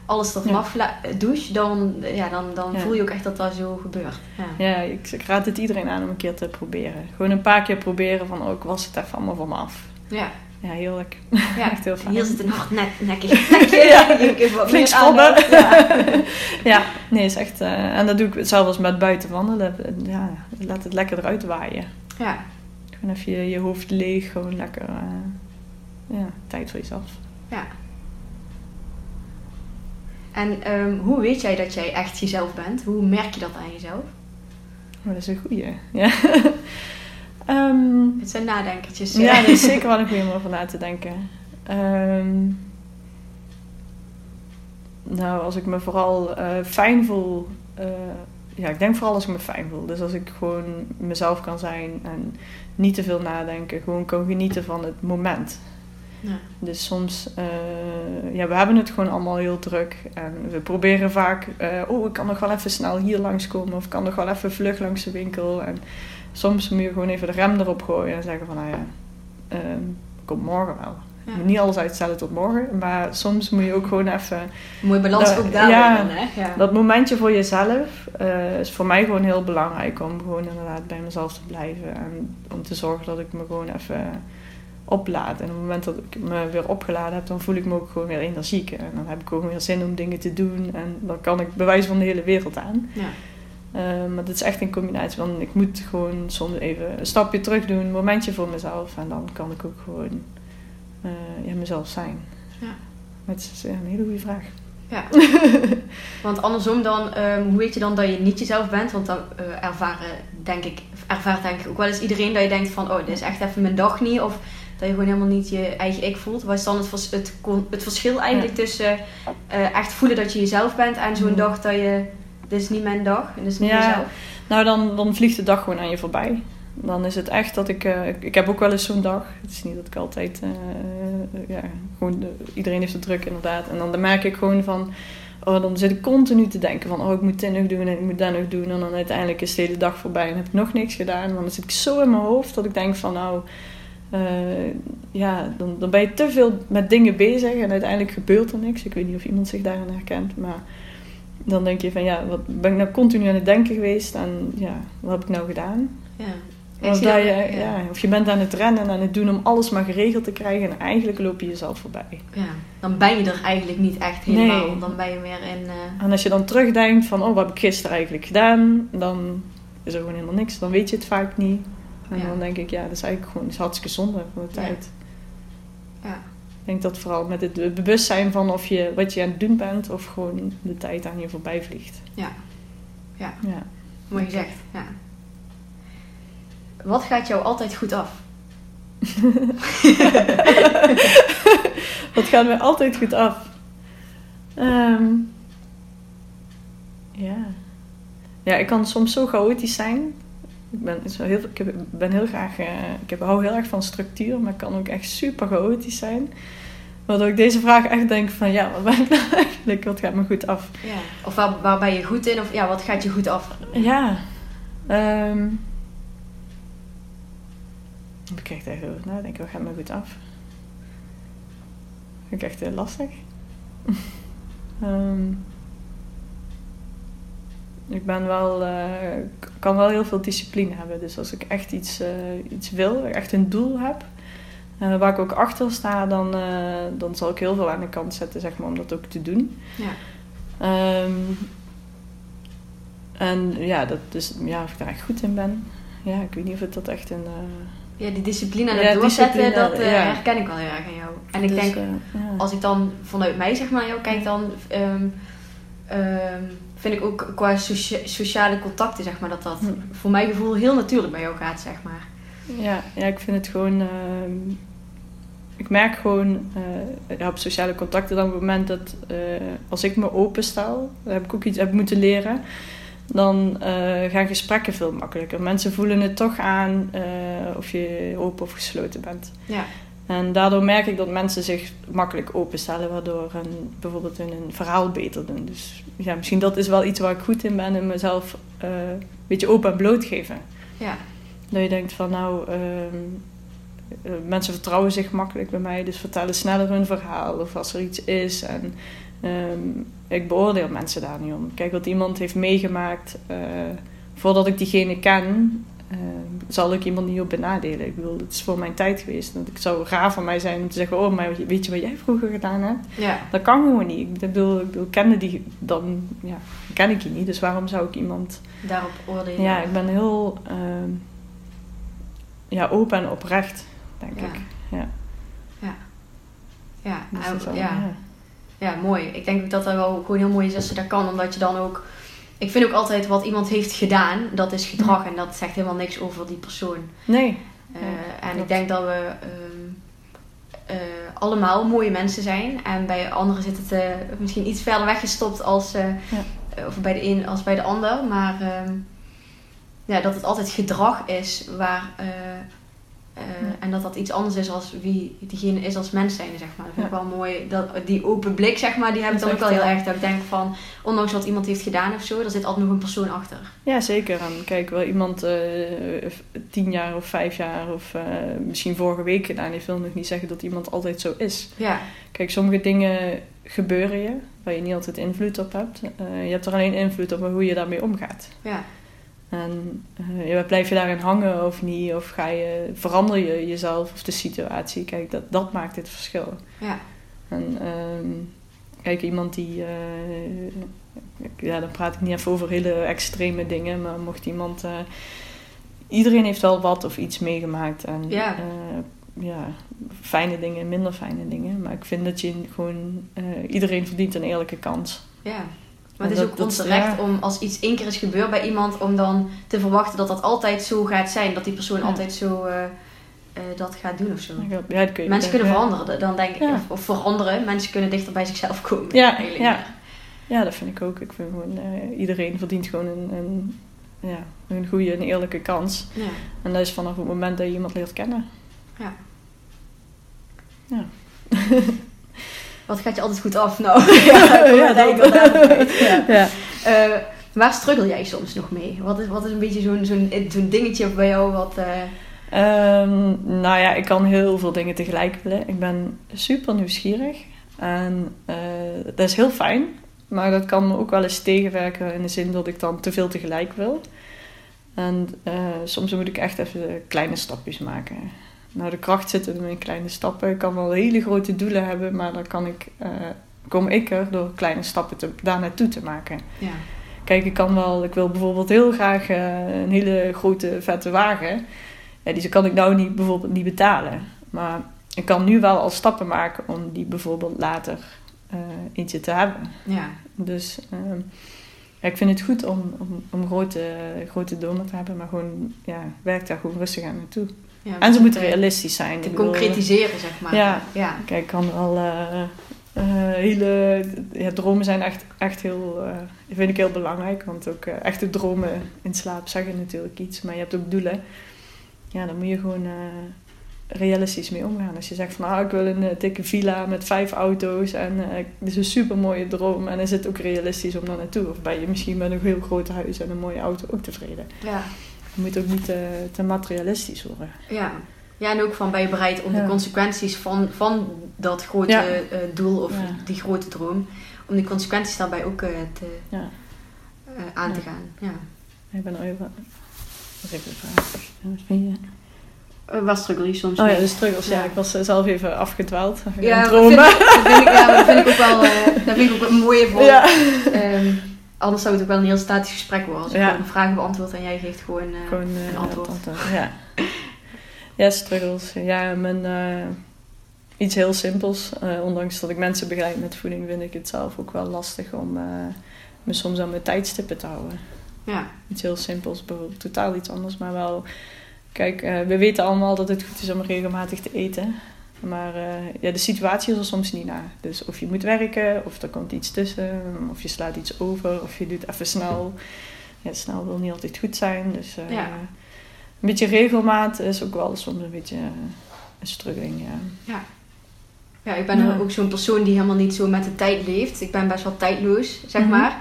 alles ervan ja. douche, dan, ja, dan, dan voel je ook echt dat dat zo gebeurt. Ja, ja ik, ik, raad het iedereen aan om een keer te proberen. Gewoon een paar keer proberen van, oh, ik was het even allemaal van me af. Ja. Ja, heerlijk. Ja, echt heel fijn. Hier zit een nog net nekje. nekje. ja, flink. Ja. ja, nee, is echt... Uh, en dat doe ik zelfs met buiten wandelen. Ja, laat het lekker eruit waaien. Ja. Gewoon even je, je hoofd leeg, gewoon lekker... Uh, ja, tijd voor jezelf. Ja. En um, hoe weet jij dat jij echt jezelf bent? Hoe merk je dat aan jezelf? Oh, dat is een goeie. Ja. um, het zijn nadenkertjes. Ja, dat is zeker wel een goeie om over na te denken. Um, nou, als ik me vooral uh, fijn voel... Uh, ja, ik denk vooral als ik me fijn voel. Dus als ik gewoon mezelf kan zijn en niet te veel nadenken. Gewoon kan genieten van het moment. Ja. Dus soms, uh, ja, we hebben het gewoon allemaal heel druk. En we proberen vaak, uh, oh, ik kan nog wel even snel hier langskomen. Of ik kan nog wel even vlug langs de winkel. En soms moet je gewoon even de rem erop gooien en zeggen van, nou ja, uh, kom morgen wel. Ja. Niet alles uitstellen tot morgen, maar soms moet je ook gewoon even... Mooie balans ook daar ja, hè? Ja. Dat momentje voor jezelf uh, is voor mij gewoon heel belangrijk om gewoon inderdaad bij mezelf te blijven. En om te zorgen dat ik me gewoon even opladen. En op het moment dat ik me weer opgeladen heb, dan voel ik me ook gewoon weer energiek. En dan heb ik ook weer zin om dingen te doen. En dan kan ik bewijs van de hele wereld aan. Ja. Uh, maar dat is echt een combinatie van ik moet gewoon soms even een stapje terug doen, een momentje voor mezelf. En dan kan ik ook gewoon uh, ja, mezelf zijn. Ja. Dat is een hele goede vraag. Ja, want andersom dan, um, hoe weet je dan dat je niet jezelf bent? Want dan uh, ervaren, denk ik, ervaart denk ik ook wel eens iedereen dat je denkt van, oh, dit is echt even mijn dag niet. Of dat je gewoon helemaal niet je eigen ik voelt. Wat is dan het, vers het, het verschil eigenlijk tussen uh, echt voelen dat je jezelf bent en zo'n mm. dag dat je, dit is niet mijn dag, dit is niet ja, mezelf? Nou, dan, dan vliegt de dag gewoon aan je voorbij. Dan is het echt dat ik, uh, ik heb ook wel eens zo'n dag. Het is niet dat ik altijd, uh, ja, gewoon, iedereen heeft het druk inderdaad. En dan merk ik gewoon van, oh, dan zit ik continu te denken van, oh, ik moet dit nog doen en ik moet dat nog doen. En dan uiteindelijk is de hele dag voorbij en heb ik nog niks gedaan. Want dan zit ik zo in mijn hoofd dat ik denk van, nou, uh, ja, dan, dan ben je te veel met dingen bezig en uiteindelijk gebeurt er niks. Ik weet niet of iemand zich daarin herkent, maar dan denk je van ja, wat ben ik nou continu aan het denken geweest en ja, wat heb ik nou gedaan? Ja. Of, dat- je, ja. ja. of je bent aan het rennen en aan het doen om alles maar geregeld te krijgen en eigenlijk loop je jezelf voorbij. Ja, dan ben je er eigenlijk niet echt helemaal. Nee. Dan ben je meer in... eh, En als je dan terugdenkt van, oh, wat heb ik gisteren eigenlijk gedaan? Dan is er gewoon helemaal niks. Dan weet je het vaak niet. En Ja. dan denk ik, ja, dat is eigenlijk gewoon is hartstikke zonde van de tijd. ja. Ik denk dat vooral met het bewustzijn van of je, wat je aan het doen bent of gewoon de tijd aan je voorbij vliegt. Ja. Ja. Ja. Mooi gezegd, ja. Wat gaat jou altijd goed af? Dat gaat mij altijd goed af. Ehm, ja. Ja, ik kan soms zo chaotisch zijn. Ik ben, zo heel, ik heb- ben heel graag, eh, ik heb, hou heel erg van structuur, maar kan ook echt super chaotisch zijn. Waardoor ik deze vraag echt denk van, ja, wat ben ik nou eigenlijk? Wat gaat me goed af? Ja. Of waar, waar ben je goed in? Of ja, wat gaat je goed af? Ja. ehm ik kijk daar even over nadenken. Wat gaat me goed af? Vind ik echt heel lastig. Ehm, ik ben wel, eh, kan wel heel veel discipline hebben. Dus als ik echt iets, eh, iets wil, echt een doel heb, eh, waar ik ook achter sta, dan, eh, dan zal ik heel veel aan de kant zetten, zeg maar, om dat ook te doen. Ja. Ehm, en ja, dat is, ja, of ik daar echt goed in ben. Ja, ik weet niet of het dat echt een... Ja, die discipline en Ja, het doorzetten, discipline, dat ja. herken ik wel heel erg aan jou. En ik dus, denk, ja. als ik dan vanuit mij zeg maar naar jou kijk, dan ehm, ehm, vind ik ook qua socia- sociale contacten, zeg maar, dat dat Hm. voor mijn gevoel heel natuurlijk bij jou gaat, zeg maar. Ja, ja, ik vind het gewoon. ehm, ik merk gewoon eh, ja, op sociale contacten dan op het moment dat eh, als ik me openstel, daar heb ik ook iets heb moeten leren. Dan eh, gaan gesprekken veel makkelijker. Mensen voelen het toch aan of je open of gesloten bent. Ja, En daardoor merk ik dat mensen zich makkelijk openstellen, waardoor een, bijvoorbeeld hun verhaal beter doen. Dus ja, misschien dat is wel iets waar ik goed in ben, en mezelf eh, een beetje open en blootgeven. ja, Dat je denkt van nou, ehm, eh, mensen vertrouwen zich makkelijk bij mij, dus vertellen sneller hun verhaal of als er iets is. En ehm, ik beoordeel mensen daar niet om. Kijk wat iemand heeft meegemaakt, eh, voordat ik diegene ken, eh, zal ik iemand niet op benadelen. Ik bedoel, het is voor mijn tijd geweest. Want Het zou raar van mij zijn om te zeggen, oh, maar weet je wat jij vroeger gedaan hebt? ja, Dat kan gewoon niet. Ik bedoel, ik bedoel kende die, dan ja, ken ik je niet. Dus waarom zou ik iemand daarop oordelen. ja, ik ben heel ehm, ja, open en oprecht, denk Ja. ik. Ja, Ja, dus dat is wel- ja. ja. Ja, mooi. Ik denk dat dat wel gewoon heel mooi is als je dat kan. Omdat je dan ook... Ik vind ook altijd wat iemand heeft gedaan, dat is gedrag. En dat zegt helemaal niks over die persoon. Nee, Eh, Ja, en ik denk dat we ehm, eh, allemaal mooie mensen zijn. En bij anderen zit het eh, misschien iets verder weggestopt als, of bij de een als bij de ander. Maar ehm, ja, dat het altijd gedrag is waar... eh. En dat dat iets anders is als wie diegene is als mens zijn, zeg maar. Dat vind ik Ja. wel mooi. Dat, die open blik, zeg maar, die heb ik dan ook wel heel erg. Dat ik denk van, ondanks wat iemand heeft gedaan of zo, er zit altijd nog een persoon achter. ja, zeker. En kijk, wel iemand eh, tien jaar of vijf jaar of eh, misschien vorige week gedaan heeft, wil nog niet zeggen dat iemand altijd zo is. Ja, Kijk, sommige dingen gebeuren je waar je niet altijd invloed op hebt. Je hebt er alleen invloed op hoe je daarmee omgaat. ja, En ja, blijf je daarin hangen of niet? Of ga je, verander je jezelf of de situatie? Kijk, dat, dat maakt het verschil. ja, En ehm, kijk, iemand die. eh, ja, dan praat ik niet even over hele extreme dingen, maar mocht iemand. eh, iedereen heeft wel wat of iets meegemaakt. En Ja. ja, fijne dingen en minder fijne dingen. Maar ik vind dat je gewoon. iedereen verdient een eerlijke kans. ja. Maar het is ook ons is- recht ja. om als iets één keer is gebeurd bij iemand, om dan te verwachten dat dat altijd zo gaat zijn. Dat die persoon Ja. altijd zo eh, eh, dat gaat doen of zo. Ja, dat kun je Mensen kunnen veranderen, dan denk ik. Ja. Of, of veranderen, mensen kunnen dichter bij zichzelf komen. Ja, ja. Ja, dat vind ik ook. Ik vind gewoon, eh, iedereen verdient gewoon een, een, ja, een goede en eerlijke kans. Ja. En dat is vanaf het moment dat je iemand leert kennen. Ja. Ja. Wat gaat je altijd goed af? Nou, ja, Ja, dat. ik ja. Ja. Eh, waar struggle jij soms nog mee? Wat is, wat is een beetje zo'n zo'n zo'n dingetje bij jou wat... eh, Ehm, nou ja, ik kan heel veel dingen tegelijk willen. Ik ben super nieuwsgierig. En eh, dat is heel fijn. Maar dat kan me ook wel eens tegenwerken in de zin dat ik dan te veel tegelijk wil. En eh, soms moet ik echt even kleine stapjes maken. Nou, de kracht zit in in kleine stappen. Ik kan wel hele grote doelen hebben, maar dan kan ik, eh, kom ik er door kleine stappen te, daar naartoe te maken. Ja. Kijk, ik kan wel, ik wil bijvoorbeeld heel graag eh, een hele grote vette wagen. Ja, die kan ik nou niet, bijvoorbeeld niet betalen. Maar ik kan nu wel al stappen maken om die bijvoorbeeld later uh, eentje te hebben. Ja. Dus ehm, ja, ik vind het goed om, om, om grote, grote dromen te hebben, maar gewoon, ja, werk daar gewoon rustig aan naartoe. Ja, En ze moeten te- realistisch zijn. Te bedoel, concretiseren, zeg maar. Ja. ja. Kijk, ik kan wel eh, eh, hele... Ja, dromen zijn echt, echt heel... eh vind ik heel belangrijk. Want ook echte dromen in slaap zeggen natuurlijk iets. Maar je hebt ook doelen. Ja, dan moet je gewoon realistisch mee omgaan. Als je zegt van... Ah, ik wil een dikke villa met vijf auto's. En dit is een super mooie droom. En is het ook realistisch om daar naartoe? Of ben je misschien met een heel groot huis en een mooie auto ook tevreden? Ja. Je moet ook niet te, te materialistisch worden. Ja. ja, en ook van ben je bereid om Ja. de consequenties van, van dat grote Ja. eh, doel of Ja. die grote droom, om die consequenties daarbij ook eh, te, Ja. eh, aan te gaan. Ja. Ik ben even... Wat even de vraag. Wat vind je? Eh, Waar struggle je soms Oh ja, de struggles. Ja, Ja. ik was eh, zelf even afgedwaald. Ja, dat het vind, ik, dromen. dat vind ik, ja, dat vind ik ook wel, eh dat vind ik ook een mooie voor. Ja. Ehm, anders zou het ook wel een heel statisch gesprek worden. Als ik Ja. een vraag beantwoord en jij geeft gewoon... eh, Gewoon eh, een antwoord. Ja. ja, struggles. Ja, mijn, eh, iets heel simpels. Ondanks dat ik mensen begeleid met voeding, vind ik het zelf ook wel lastig om me soms aan mijn tijdstippen te houden. ja. Iets heel simpels, bijvoorbeeld totaal iets anders, maar wel... Kijk, we weten allemaal dat het goed is om regelmatig te eten. Maar eh, ja, de situatie is er soms niet naar. Dus of je moet werken, of er komt iets tussen, of je slaat iets over, of je doet even snel. Ja, snel wil niet altijd goed zijn. Dus eh, Ja. een beetje regelmaat is ook wel soms een beetje een struggling. Ja. Ja, ik ben Ja. ook zo'n persoon die helemaal niet zo met de tijd leeft. Ik ben best wel tijdloos, zeg Mhm. maar.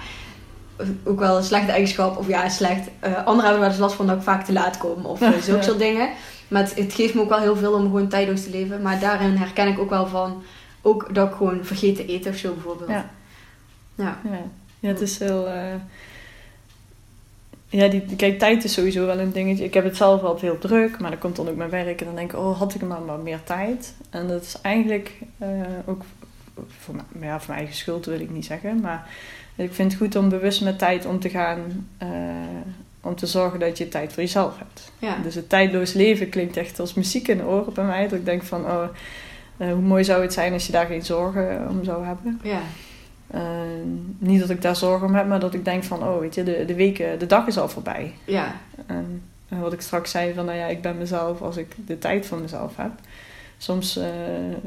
Ook wel een slechte eigenschap, of ja, slecht. Eh anderen hebben wel eens last van dat ik vaak te laat kom, of Ja. zulke soort dingen. Maar het, het geeft me ook wel heel veel om gewoon tijdloos te leven. Maar daarin herken ik ook wel van, ook dat ik gewoon vergeet te eten of zo bijvoorbeeld. Ja. Ja. Ja. ja, het is heel. eh, Ja, die, kijk, tijd is sowieso wel een dingetje. Ik heb het zelf altijd heel druk, maar dan komt dan ook mijn werk en dan denk ik, oh, had ik maar, maar meer tijd. En dat is eigenlijk eh, ook voor, mij, ja, voor mijn eigen schuld, wil ik niet zeggen. Maar ik vind het goed om bewust met tijd om te gaan, eh, om te zorgen dat je tijd voor jezelf hebt. Ja. Dus het tijdloos leven klinkt echt als muziek in de oren bij mij. Dat ik denk van, oh, eh, hoe mooi zou het zijn als je daar geen zorgen om zou hebben. Ja. Eh, niet dat ik daar zorgen om heb, maar dat ik denk van, oh, weet je, de, de weken, de dag is al voorbij. Ja. En, en wat ik straks zei van, nou ja, ik ben mezelf als ik de tijd voor mezelf heb. Soms eh,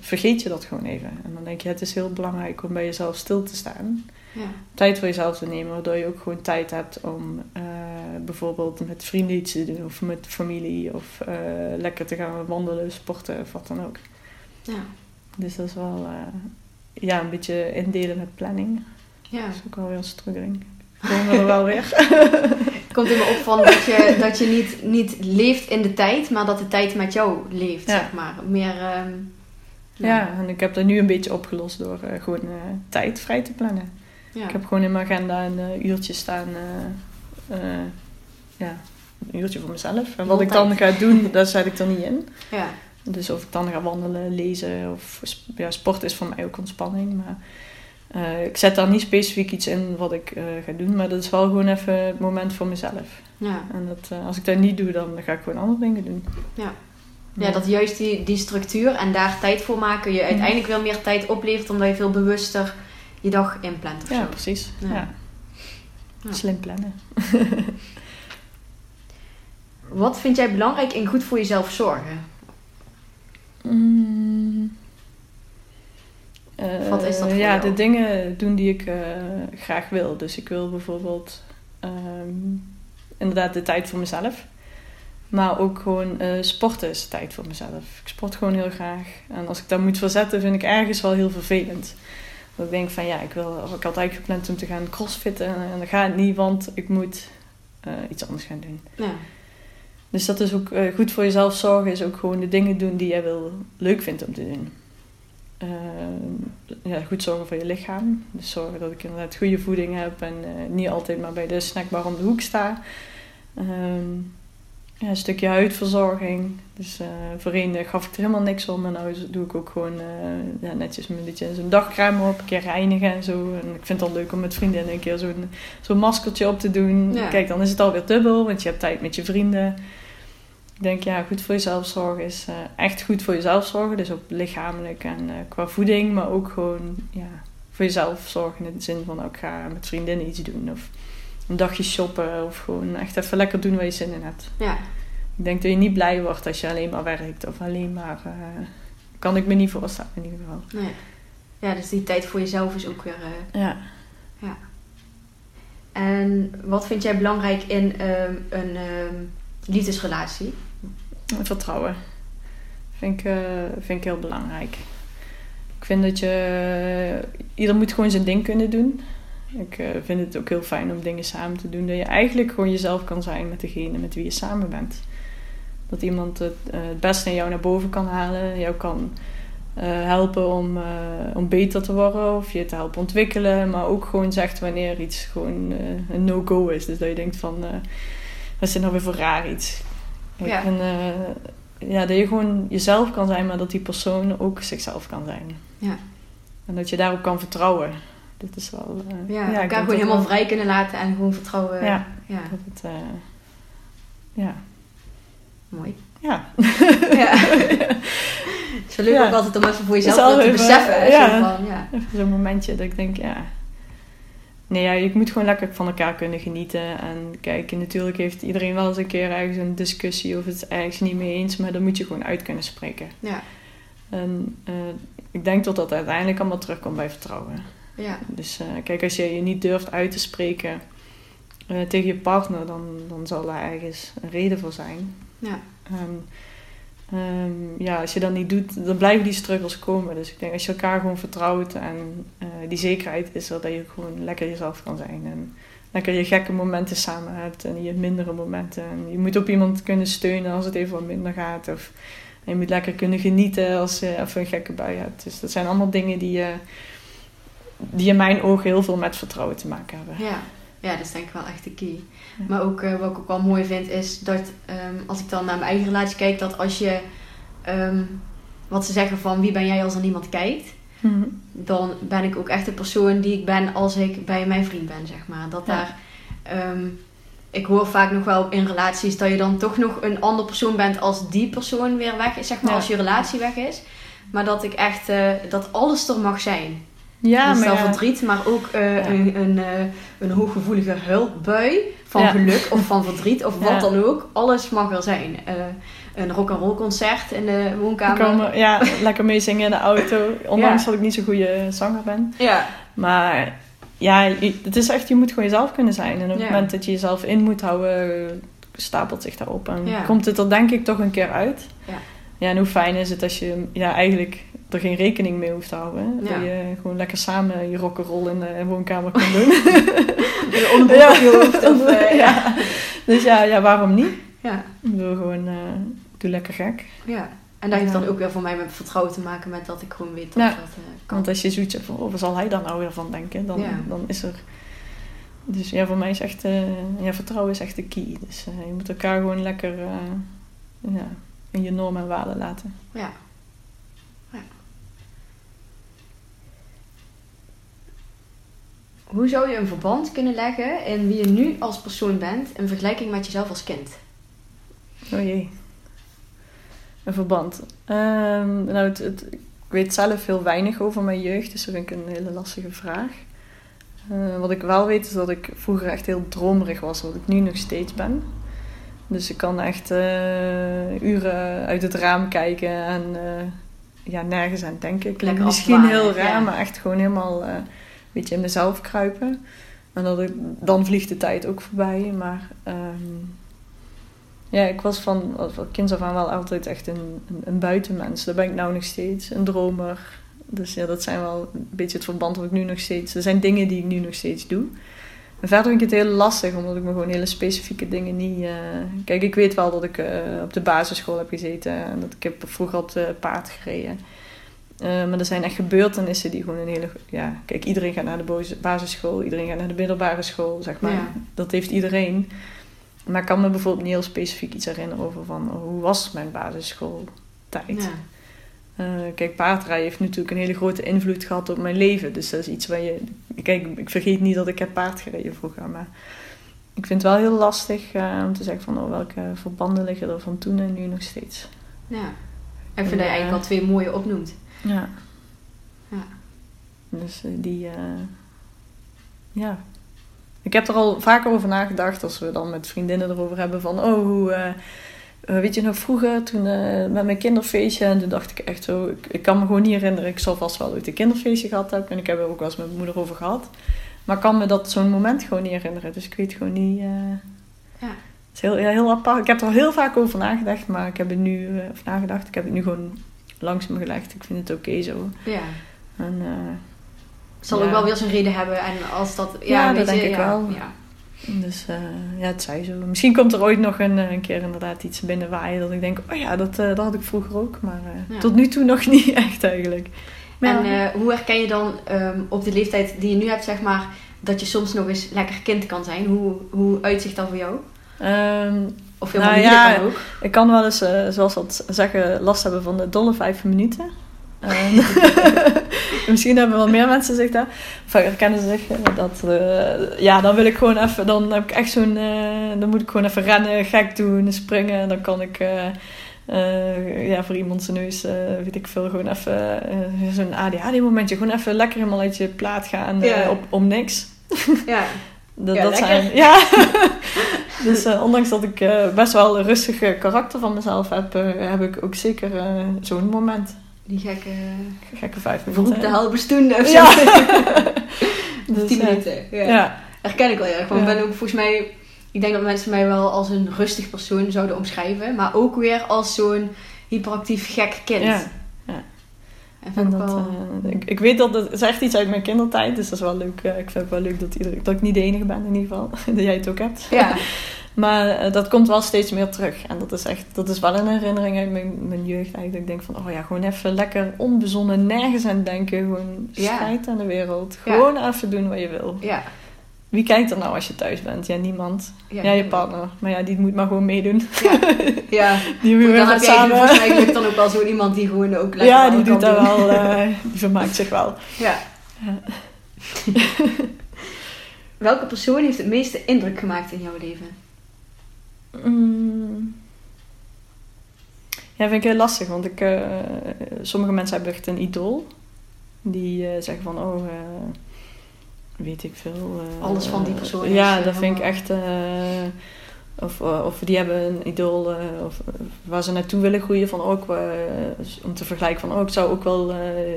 vergeet je dat gewoon even. En dan denk je, het is heel belangrijk om bij jezelf stil te staan. Ja. Tijd voor jezelf te nemen, waardoor je ook gewoon tijd hebt om eh, bijvoorbeeld met vrienden iets te doen. Of met familie. Of eh, lekker te gaan wandelen, sporten of wat dan ook. Ja. Dus dat is wel, eh, ja, een beetje indelen met planning. ja. Dat is ook wel weer een struggling. Komen we er wel weer. Het komt in me op van dat je, dat je niet, niet leeft in de tijd, maar dat de tijd met jou leeft, Ja. zeg maar. Meer... ehm, Ja, en ik heb dat nu een beetje opgelost door eh, gewoon tijd vrij te plannen. ja. Ik heb gewoon in mijn agenda een uurtje staan. Ja, een uurtje voor mezelf. En wat ik dan ga doen, daar zet ik er niet in. Ja. Dus of ik dan ga wandelen, lezen of ja, sport is voor mij ook ontspanning. Maar eh, ik zet daar niet specifiek iets in wat ik eh, ga doen. Maar dat is wel gewoon even het moment voor mezelf. Ja. En dat, eh, als ik dat niet doe, dan ga ik gewoon andere dingen doen. Ja. Ja, dat juist die, die structuur en daar tijd voor maken je uiteindelijk wel meer tijd oplevert omdat je veel bewuster je dag inplant Ja, precies. Ja. Slim plannen. Wat vind jij belangrijk in goed voor jezelf zorgen? Mm. Wat is dat voor ja, jou? de dingen doen die ik eh, graag wil. Dus ik wil bijvoorbeeld ehm, inderdaad de tijd voor mezelf. Maar ook gewoon eh, sporten is tijd voor mezelf. Ik sport gewoon heel graag. En als ik dat moet verzetten, vind ik ergens wel heel vervelend. Dat ik denk van ja, ik, wil, of ik had eigenlijk gepland om te gaan crossfitten. En dat gaat niet, want ik moet eh, iets anders gaan doen. Ja. Dus dat is ook eh, goed voor jezelf zorgen, is ook gewoon de dingen doen die jij wil, leuk vindt om te doen. Eh, ja, goed zorgen voor je lichaam. Dus zorgen dat ik inderdaad goede voeding heb en eh, niet altijd maar bij de snackbar om de hoek sta. Ehm, ja, een stukje huidverzorging. Dus uh, voorheen gaf ik er helemaal niks om. En nu doe ik ook gewoon ja, netjes een beetje zo'n dagcrème op, een keer reinigen en zo. En ik vind het al leuk om met vriendinnen een keer zo'n zo'n maskertje op te doen. Kijk, dan is het alweer dubbel, want je hebt tijd met je vrienden. Ik denk, ja, goed voor jezelf zorgen is echt goed voor jezelf zorgen. Dus ook lichamelijk en qua voeding, maar ook gewoon ja, voor jezelf zorgen in de zin van, ook ga met vriendinnen iets doen. Of een dagje shoppen of gewoon echt even lekker doen waar je zin in hebt. Ja. Ik denk dat je niet blij wordt als je alleen maar werkt of alleen maar. Uh, kan ik me niet voorstellen in ieder geval. Nee. Ja, dus die tijd voor jezelf is ook weer. Ja. ja. En wat vind jij belangrijk in um, een um, liefdesrelatie? Vertrouwen. Vind ik, uh, vind ik heel belangrijk. Ik vind dat je. Ieder moet gewoon zijn ding kunnen doen. Ik uh, vind het ook heel fijn om dingen samen te doen. Dat je eigenlijk gewoon jezelf kan zijn met degene met wie je samen bent. Dat iemand het, uh, het beste in jou naar boven kan halen. Jou kan helpen om, om beter te worden. Of je te helpen ontwikkelen. Maar ook gewoon zegt wanneer iets gewoon een no-go is. Dus dat je denkt van... wat is dit nou weer voor raar iets? Ja. En, ja, dat je gewoon jezelf kan zijn. Maar dat die persoon ook zichzelf kan zijn. Ja. En dat je daarop kan vertrouwen dit is wel... Uh, ja, elkaar gewoon helemaal wel... vrij kunnen laten en gewoon vertrouwen. Ja, ja. Dat het, uh, ja. Mooi. Ja. ja. Het is wel leuk ook altijd om even voor jezelf te even, beseffen. Ja, van, ja. Even zo'n momentje dat ik denk, ja... Nee, ja, je moet gewoon lekker van elkaar kunnen genieten. En kijk, natuurlijk heeft iedereen wel eens een keer ergens een discussie of het ergens niet mee eens. Maar dan moet je gewoon uit kunnen spreken. Ja. En uh, ik denk dat dat uiteindelijk allemaal terugkomt bij vertrouwen. Ja. Dus uh, kijk, als je je niet durft uit te spreken uh, tegen je partner, dan, dan zal daar ergens een reden voor zijn. Ja. En, um, ja, als je dat niet doet, dan blijven die struggles komen. Dus ik denk, als je elkaar gewoon vertrouwt en uh, die zekerheid is er, dat je gewoon lekker jezelf kan zijn. En lekker je gekke momenten samen hebt en je mindere momenten. En je moet op iemand kunnen steunen als het even wat minder gaat. Of en je moet lekker kunnen genieten als je even een gekke bui hebt. Dus dat zijn allemaal dingen die je die in mijn ogen heel veel met vertrouwen te maken hebben. Ja, ja dat is denk ik wel echt de key. Ja. Maar ook uh, wat ik ook wel mooi vind is dat um, als ik dan naar mijn eigen relatie kijk, dat als je um, wat ze zeggen van wie ben jij als er niemand kijkt, mm -hmm. dan ben ik ook echt de persoon die ik ben als ik bij mijn vriend ben, zeg maar. Dat Ja. daar, um, ik hoor vaak nog wel in relaties dat je dan toch nog een ander persoon bent als die persoon weer weg is, zeg maar, Ja. als je relatie weg is. Maar dat ik echt, uh, dat alles er mag zijn. Ja, dus maar verdriet, maar ook uh, Ja. een, een, uh, een hooggevoelige hulpbui van Ja. geluk of van verdriet of Ja. wat dan ook. Alles mag er zijn. Uh, een rock'n'roll concert in de woonkamer. ja, lekker meezingen in de auto. Ondanks dat ik niet zo'n goede zanger ben. Ja, Maar ja, je- het is echt, je moet gewoon jezelf kunnen zijn. En op het moment dat je jezelf in moet houden, eh, stapelt zich daarop. En komt het er denk ik toch een keer uit. Ja. Ja, en hoe fijn is het als je ja, eigenlijk er geen rekening mee hoeft te houden. Ja. Dat je gewoon lekker samen je rock'n'roll in de woonkamer kan doen. je hoofd. Of, uh, ja. ja. Dus ja, ja, waarom niet? Ja. Ik bedoel gewoon, eh, doe lekker gek. ja. En dat heeft Ja. dan ook weer voor mij met vertrouwen te maken met dat ik gewoon weet dat Ja. dat eh, kan. Want als je zoiets hebt van, oh, wat zal hij daar nou weer van denken? Dan, Ja. dan is er... Dus ja, voor mij is echt... eh, ja, vertrouwen is echt de key. Dus eh, je moet elkaar gewoon lekker eh, ja, in je normen en waarden laten. Ja. ja. Hoe zou je een verband kunnen leggen in wie je nu als persoon bent in vergelijking met jezelf als kind? Oh jee. Een verband. Ehm, nou, het, het- ik weet zelf heel weinig over mijn jeugd, dus dat vind ik een hele lastige vraag. Eh, wat ik wel weet is dat ik vroeger echt heel dromerig was, wat ik nu nog steeds ben. Dus ik kan echt eh, uren uit het raam kijken en eh, ja, nergens aan denken. Klinkt misschien heel raar, ja. maar echt gewoon helemaal beetje in mezelf kruipen. En dat dan vliegt de tijd ook voorbij. Maar ehm, ja, ik was van, van kinds af aan wel altijd echt een, een, buitenmens. Dat ben ik nou nog steeds, een dromer. Dus ja, dat zijn wel een beetje het verband wat ik nu nog steeds... Er zijn dingen die ik nu nog steeds doe. En verder vind ik het heel lastig, omdat ik me gewoon hele specifieke dingen niet... eh, Kijk, ik weet wel dat ik eh, op de basisschool heb gezeten. En dat ik heb vroeger op de paard gereden. Eh, maar er zijn echt gebeurtenissen die gewoon een hele... Ja, kijk, iedereen gaat naar de basisschool. Iedereen gaat naar de middelbare school, zeg maar. Ja. Dat heeft iedereen. Maar ik kan me bijvoorbeeld niet heel specifiek iets herinneren over van oh, hoe was mijn basisschooltijd. Ja. Eh, kijk, paardrijden heeft natuurlijk een hele grote invloed gehad op mijn leven. Dus dat is iets waar je... Kijk, ik vergeet niet dat ik heb paard gereden vroeger. Maar ik vind het wel heel lastig eh, om te zeggen van... Oh, welke verbanden liggen er van toen en nu nog steeds. ja. Ik vind dat je eigenlijk al twee mooie opnoemt. Ja. Ja. Dus eh, die... eh, ja. Ik heb er al vaker over nagedacht als we dan met vriendinnen erover hebben van... Oh, hoe... eh, weet je nog vroeger, toen met mijn kinderfeestje, en toen dacht ik echt zo, ik, ik kan me gewoon niet herinneren, ik zal vast wel ooit een kinderfeestje gehad hebben, en ik heb er ook wel eens met mijn moeder over gehad. Maar ik kan me dat zo'n moment gewoon niet herinneren, dus ik weet gewoon niet... Ja. Het is heel, heel apart. Ik heb er al heel vaak over nagedacht, maar ik heb het nu, of nagedacht, ik heb het nu gewoon langs me gelegd. Ik vind het oké zo. Ja. En, eh, Het zal Ja. ook wel weer zijn reden hebben. En als dat... Ja, Ja, dat denk ik wel. Ja. Dus eh, ja, het zij zo. Misschien komt er ooit nog een, eh, een keer inderdaad iets binnen waaien dat ik denk, oh ja, dat, dat had ik vroeger ook. Maar Ja. tot nu toe nog niet echt eigenlijk. Maar En hoe herken je dan ehm, op de leeftijd die je nu hebt, zeg maar, dat je soms nog eens lekker kind kan zijn? Hoe, hoe uitzicht dat voor jou? Ehm, Of helemaal Nou ja, dat ook. ik kan wel eens, eh, zoals dat zeggen, last hebben van de dolle vijf minuten. En misschien hebben wel meer mensen zich daar. Of herkennen ze zich. eh, Dat, eh, ja, dan wil ik gewoon even. Dan heb ik echt zo'n. eh, dan moet ik gewoon even rennen, gek doen, springen. En dan kan ik. eh, eh, ja, voor iemand zijn neus, eh, weet ik veel, gewoon even eh, zo'n ADHD-momentje. Gewoon even lekker helemaal uit je plaat gaan eh, Ja. op, om niks. Ja. Dat, Ja, dat zijn, ja. dus eh, ondanks dat ik eh, best wel een rustige karakter van mezelf heb, eh, heb ik ook zeker zo'n moment. Die gekke Gekke vijf minuten. halve of zo. Ja. Dus, 10 eh, minuten. Ja. ja. Herken ik wel erg. Want ik Ja. ben ook volgens mij... Ik denk dat mensen mij wel als een rustig persoon zouden omschrijven. Maar ook weer als zo'n hyperactief gek kind. Ja. En dat, wel... eh, ik, ik weet dat het is echt iets uit mijn kindertijd, dus dat is wel leuk. Eh, ik vind het wel leuk dat, iedereen, dat ik niet de enige ben in ieder geval, dat jij het ook hebt. ja. Maar eh, dat komt wel steeds meer terug. En dat is echt, dat is wel een herinnering uit mijn, mijn jeugd eigenlijk. Dat ik denk van, oh ja, gewoon even lekker onbezonnen, nergens aan denken. Gewoon Ja. aan de wereld. Ja. Gewoon even doen wat je wil. Ja. Wie kijkt er nou als je thuis bent? Ja, niemand. Ja, Ja, je partner. Maar ja, die moet maar gewoon meedoen. Ja. ja. Die moet weer samen... dan ook wel zo'n iemand die gewoon ook lekker Ja, die doet dat doen. wel. eh, die vermaakt zich wel. Ja. Welke persoon heeft het meeste indruk gemaakt in jouw leven? Mm. Ja, vind ik heel lastig, want ik, eh, sommige mensen hebben echt een idool. Die eh, zeggen van, oh, weet ik veel. eh, Alles van die persoon is, Ja, eh, dat vind ik echt... eh, of, of die hebben een idool of, waar ze naartoe willen groeien. Van ook, om te vergelijken van, oh, ik zou ook wel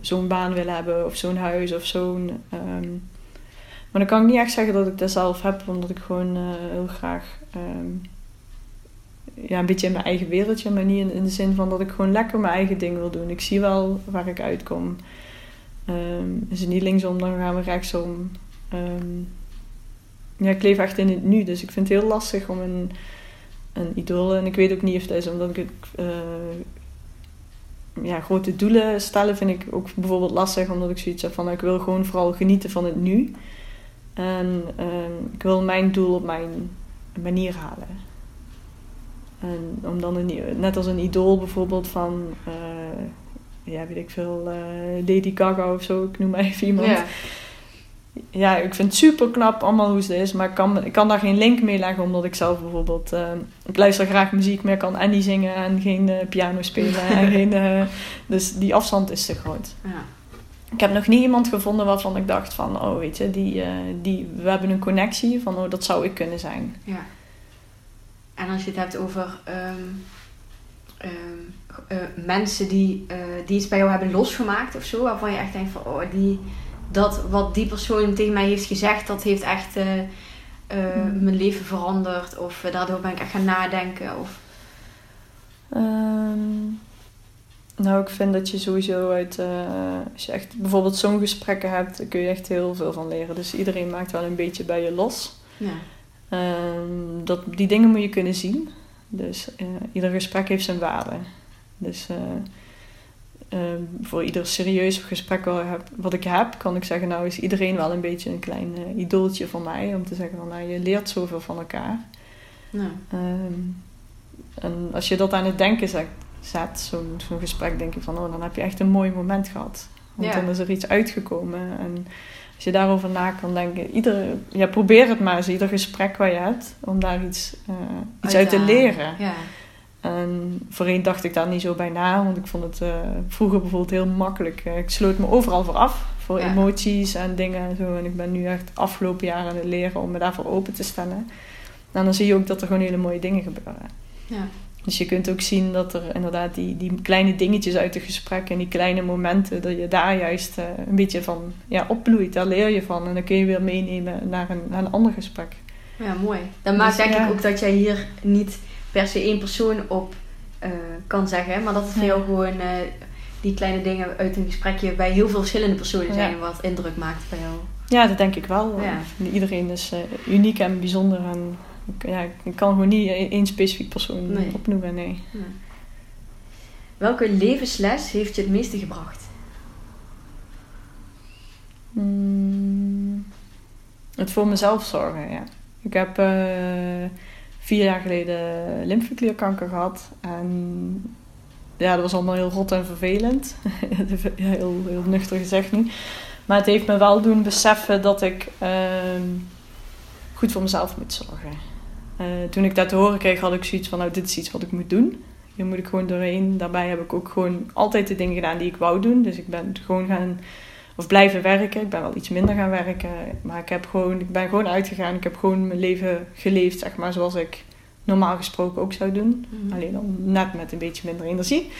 zo'n baan willen hebben. Of zo'n huis of zo'n... ehm, maar dan kan ik niet echt zeggen dat ik dat zelf heb. Omdat ik gewoon heel graag... ehm, ja, een beetje in mijn eigen wereldje. Maar niet in, in de zin van dat ik gewoon lekker mijn eigen ding wil doen. Ik zie wel waar ik uitkom. Ehm is het niet linksom, dan gaan we rechtsom. Ehm, ja, ik leef echt in het nu. Dus ik vind het heel lastig om een, een idool... En ik weet ook niet of dat is omdat ik... eh, ja, grote doelen stellen vind ik ook bijvoorbeeld lastig. Omdat ik zoiets heb van... Ik wil gewoon vooral genieten van het nu. En ehm, ik wil mijn doel op mijn manier halen. En om dan een, net als een idool bijvoorbeeld van, eh, ja, weet ik veel, eh, Lady Gaga of zo, ik noem maar even iemand. Ja. Ja, ik vind het super knap allemaal hoe ze is, maar ik kan, ik kan daar geen link mee leggen, omdat ik zelf bijvoorbeeld, eh, ik luister graag muziek, maar ik kan en niet zingen en geen eh, piano spelen. en geen, dus die afstand is te groot. Ja. Ik heb nog niet iemand gevonden waarvan ik dacht van, oh weet je, die, die, we hebben een connectie van, oh dat zou ik kunnen zijn. Ja. En als je het hebt over ehm, ehm, eh, mensen die, eh, die iets bij jou hebben losgemaakt of zo, waarvan je echt denkt van, oh, die, dat wat die persoon tegen mij heeft gezegd, dat heeft echt eh, Hmm. mijn leven veranderd. Of daardoor ben ik echt gaan nadenken. Of, Ehm, nou, ik vind dat je sowieso uit, als je echt bijvoorbeeld zo'n gesprekken hebt, daar kun je echt heel veel van leren. Dus iedereen maakt wel een beetje bij je los. ja. Ehm, dat, die dingen moet je kunnen zien. Dus ieder gesprek heeft zijn waarde. Dus eh, ehm, voor ieder serieus gesprek wat, ik heb- kan ik zeggen, nou is iedereen wel een beetje een klein eh, idooltje van mij. Om te zeggen van, nou je leert zoveel van elkaar. Ehm, en als je dat aan het denken zet, zet zo'n gesprek, denk je van, oh, dan heb je echt een mooi moment gehad. Want dan is er iets uitgekomen. En als je daarover na kan denken, iedere, ja, probeer het maar eens, ieder gesprek wat je hebt, om daar iets, uh, iets uit, te leren. Ja. En voorheen dacht ik daar niet zo bij na, want ik vond het uh, vroeger bijvoorbeeld heel makkelijk. Uh, ik sloot me overal voor af, voor emoties en dingen en zo. En ik ben nu echt afgelopen jaren aan het leren om me daarvoor open te stellen. En dan zie je ook dat er gewoon hele mooie dingen gebeuren. Ja. Dus je kunt ook zien dat er inderdaad die, die kleine dingetjes uit het gesprek en die kleine momenten, dat je daar juist uh, een beetje van ja, opbloeit. Daar leer je van en dan kun je weer meenemen naar een, naar een ander gesprek. Ja, mooi. Dan maakt dus, denk ik ook dat jij hier niet per se één persoon op uh, kan zeggen, maar dat het veel gewoon uh, die kleine dingen uit een gesprekje bij heel veel verschillende personen zijn, wat indruk maakt bij jou. Ja, dat denk ik wel. Ja. Iedereen is uniek en bijzonder en ja, ik kan gewoon niet één specifiek persoon opnoemen, nee. Welke levensles heeft je het meeste gebracht? Mm, het voor mezelf zorgen, ja. Ik heb vier jaar geleden lymfeklierkanker gehad. En ja, dat was allemaal heel rot en vervelend. heel, heel nuchter gezegd nu. Maar het heeft me wel doen beseffen dat ik uh, goed voor mezelf moet zorgen. Uh, toen ik dat te horen kreeg, had ik zoiets van: nou, dit is iets wat ik moet doen. Hier moet ik gewoon doorheen. Daarbij heb ik ook gewoon altijd de dingen gedaan die ik wou doen. Dus ik ben gewoon gaan, of blijven werken. Ik ben wel iets minder gaan werken. Maar ik, heb gewoon, ik ben gewoon uitgegaan. Ik heb gewoon mijn leven geleefd, zeg maar, zoals ik normaal gesproken ook zou doen. Mhm. Alleen dan net met een beetje minder energie.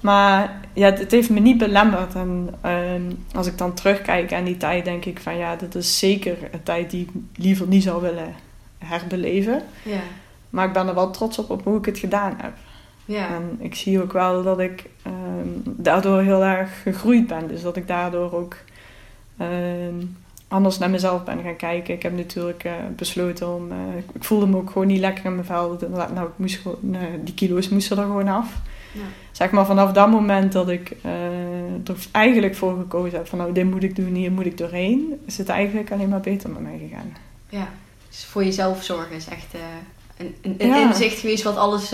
Maar ja, het, heeft me niet belemmerd. En ehm, als ik dan terugkijk aan die tijd, denk ik van ja, dit is zeker een tijd die ik liever niet zou willen herbeleven. Ja. Maar ik ben er wel trots op, op hoe ik het gedaan heb. Ja. En ik zie ook wel dat ik ehm, daardoor heel erg gegroeid ben. Dus dat ik daardoor ook ehm, anders naar mezelf ben gaan kijken. Ik heb natuurlijk uh, besloten om... Uh, ik voelde me ook gewoon niet lekker in mijn vel. Nou, ik moest gewoon, die kilo's moesten er gewoon af. Ja. Zeg maar vanaf dat moment dat ik er eigenlijk voor gekozen heb van nou dit moet ik doen, hier moet ik doorheen, is het eigenlijk alleen maar beter met mij gegaan. Ja. Dus voor jezelf zorgen is echt een, een, een inzicht geweest wat alles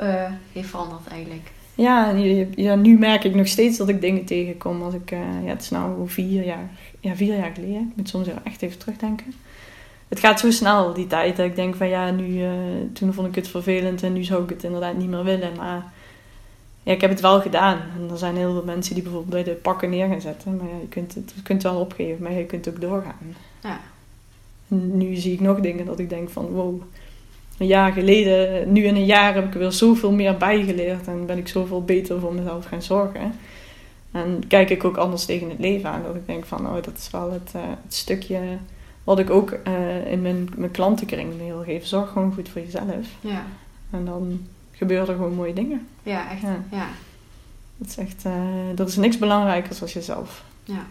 uh, heeft veranderd eigenlijk. Ja, ja, nu merk ik nog steeds dat ik dingen tegenkom. Als ik, ja, het is nou vier jaar, ja, vier jaar geleden. Ik moet soms echt even terugdenken. Het gaat zo snel, die tijd. Dat ik denk van ja, nu, toen vond ik het vervelend en nu zou ik het inderdaad niet meer willen. Maar ja, ik heb het wel gedaan. En er zijn heel veel mensen die bijvoorbeeld bij de pakken neer gaan zetten. Maar ja, je kunt het, je kunt wel opgeven, maar je kunt ook doorgaan. Ja nu zie ik nog dingen dat ik denk van wow, een jaar geleden, nu in een jaar heb ik er weer zoveel meer bijgeleerd en ben ik zoveel beter voor mezelf gaan zorgen. En kijk ik ook anders tegen het leven aan. Dat ik denk van, oh, dat is wel het, uh, het stukje wat ik ook uh, in mijn, mijn klantenkring geef. Zorg gewoon goed voor jezelf. Ja. En dan gebeuren er gewoon mooie dingen. Ja, echt. Ja. ja. Dat is echt, uh, er is niks belangrijkers als jezelf. Ja.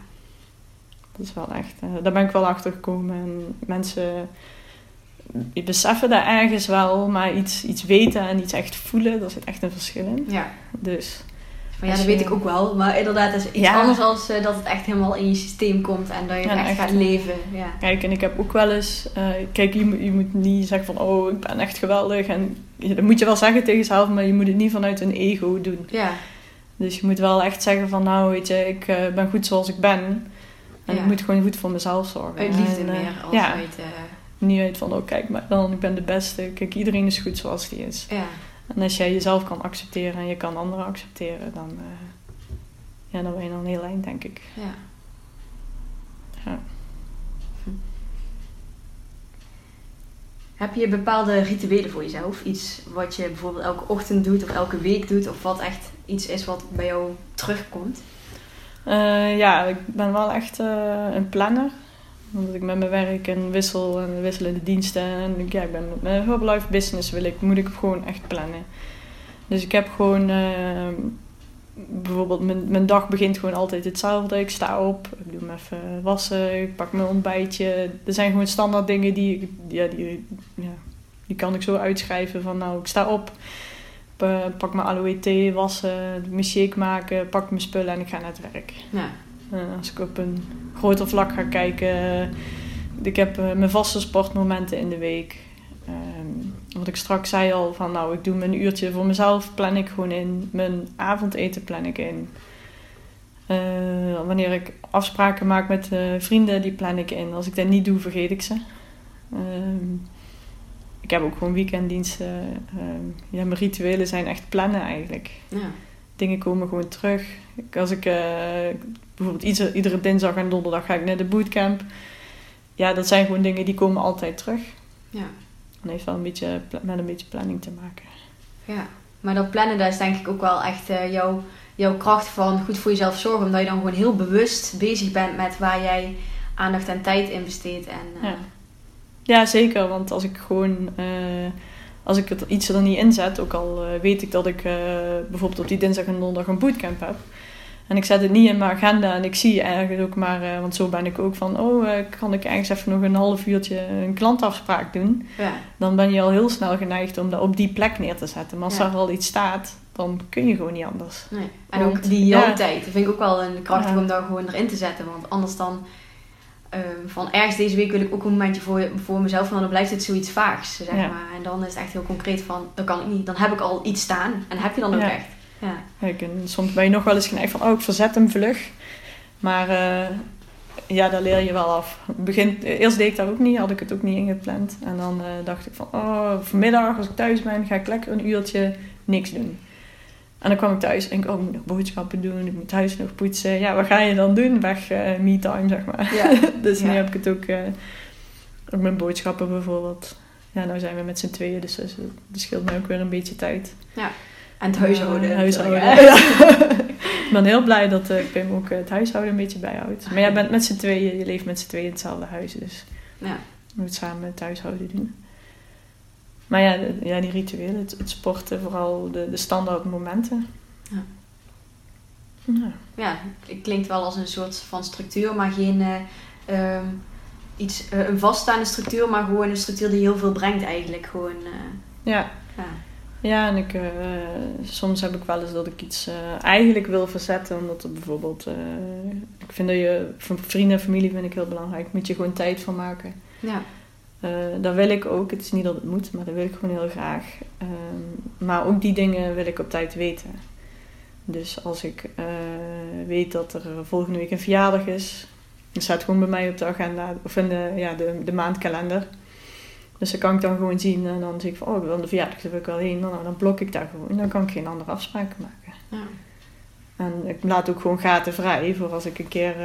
Dat is wel echt, daar ben ik wel achter gekomen. En mensen beseffen dat ergens wel, maar iets, iets weten en iets echt voelen, daar zit echt een verschil in. Ja. Dus. Ja, dat weet ik ook wel. Maar inderdaad, het is iets anders als uh, dat het echt helemaal in je systeem komt en dat je ja, echt, gaat leven. Ja. Kijk, en ik heb ook wel eens... Uh, kijk, je moet, je moet niet zeggen van... Oh, ik ben echt geweldig. En dat moet je wel zeggen tegen jezelf, maar je moet het niet vanuit een ego doen. Ja. Dus je moet wel echt zeggen van... Nou, weet je, ik uh, ben goed zoals ik ben. En ik moet gewoon goed voor mezelf zorgen. Uit liefde en, meer als ja. uit... Niet uit van, oh kijk, maar dan, ik ben de beste. Kijk, iedereen is goed zoals die is. Ja. En als jij jezelf kan accepteren en je kan anderen accepteren, dan, uh, ja, dan ben je dan een heel eind, denk ik. Ja. ja. Hm. Heb je bepaalde rituelen voor jezelf? Iets wat je bijvoorbeeld elke ochtend doet of elke week doet, of wat echt iets is wat bij jou terugkomt? Uh, ja, ik ben wel echt uh, een planner. Omdat ik met mijn werk en wissel en wisselende diensten. En ja, ik ben met mijn Herbalife business wil ik, moet ik gewoon echt plannen. Dus ik heb gewoon uh, bijvoorbeeld mijn, mijn dag begint gewoon altijd hetzelfde. Ik sta op, ik doe me even wassen, ik pak mijn ontbijtje. Er zijn gewoon standaard dingen die, ja, die, ja, die kan ik zo uitschrijven van nou ik sta op. Eh, pak mijn aloe thee, wassen, mijn maken, pak mijn spullen en ik ga naar het werk. Uh, als ik op een groter vlak ga kijken, ik heb uh, mijn vaste sportmomenten in de week. ehm, wat ik straks zei al, van nou, ik doe mijn uurtje voor mezelf, plan ik gewoon in. Mijn avondeten plan ik in. Eh, wanneer ik afspraken maak met uh, vrienden, die plan ik in. Als ik dat niet doe, vergeet ik ze. Ehm, ik heb ook gewoon weekenddiensten. Ehm, ja, mijn rituelen zijn echt plannen eigenlijk. Ja. Dingen komen gewoon terug. Als ik uh, bijvoorbeeld iedere, iedere dinsdag en donderdag ga ik naar de bootcamp. Ja, dat zijn gewoon dingen die komen altijd terug. Ja. Dat heeft wel een beetje met een beetje planning te maken. Ja, maar dat plannen, dat is denk ik ook wel echt uh, jouw, jouw kracht van goed voor jezelf zorgen. Omdat je dan gewoon heel bewust bezig bent met waar jij aandacht en tijd in besteedt. En, uh... ja. ja. zeker. Want als ik gewoon... Als ik het iets er niet inzet, ook al weet ik dat ik bijvoorbeeld op die dinsdag en donderdag een bootcamp heb en ik zet het niet in mijn agenda en ik zie ergens ook maar, uh, want zo ben ik ook van, oh, uh, kan ik ergens even nog een half uurtje een klantafspraak doen? Ja. Dan ben je al heel snel geneigd om dat op die plek neer te zetten. Maar als er al iets staat, dan kun je gewoon niet anders. Nee. En ook die jouw tijd, dat vind ik ook wel een krachtig om daar gewoon erin te zetten. Want anders dan, um, van ergens deze week wil ik ook een momentje voor, voor mezelf, van dan blijft het zoiets vaags, zeg maar. En dan is het echt heel concreet van, dan kan ik niet, dan heb ik al iets staan en heb je dan ook echt. Ja. en soms ben je nog wel eens geneigd van, oh, ik verzet hem vlug. Maar uh, ja, daar leer je wel af. Begin, eerst deed ik dat ook niet, had ik het ook niet ingepland. En dan uh, dacht ik van, oh, vanmiddag als ik thuis ben, ga ik lekker een uurtje niks doen. En dan kwam ik thuis en ik, oh, ik moet nog boodschappen doen, ik moet thuis nog poetsen. Ja, wat ga je dan doen? Weg uh, me-time, zeg maar. Ja. dus nu heb ik het ook, ook mijn boodschappen bijvoorbeeld. Ja, nou zijn we met z'n tweeën, dus dat scheelt mij ook weer een beetje tijd. Ja. En het huishouden. Uh, huishouden. Ja. ik ben heel blij dat uh, Pim ook het huishouden een beetje bijhoudt. Maar jij bent met z'n tweeën, je leeft met z'n tweeën in hetzelfde huis. Dus ja. je moet samen het huishouden doen. Maar ja, ja die rituelen, het, het, sporten, vooral de, de standaard momenten. Ja. ja. Ja, het klinkt wel als een soort van structuur, maar geen uh, um, iets, uh, een vaststaande structuur, maar gewoon een structuur die heel veel brengt eigenlijk. Gewoon, ja. ja. Ja, en ik, uh, soms heb ik wel eens dat ik iets uh, eigenlijk wil verzetten. Omdat er bijvoorbeeld... Uh, ik vind dat je... Vrienden en familie vind ik heel belangrijk. Moet je gewoon tijd van maken. Ja. dat wil ik ook. Het is niet dat het moet, maar dat wil ik gewoon heel graag. Um, maar ook die dingen wil ik op tijd weten. Dus als ik weet dat er volgende week een verjaardag is... Dan staat gewoon bij mij op de agenda. Of in de, ja, de, de maandkalender dus dat kan ik dan gewoon zien en dan zie ik van, oh, ik wil de verjaardag, daar wil ik wel heen. Nou, dan blok ik daar gewoon. Dan kan ik geen andere afspraken maken. Ja. En ik laat ook gewoon gaten vrij voor als ik een keer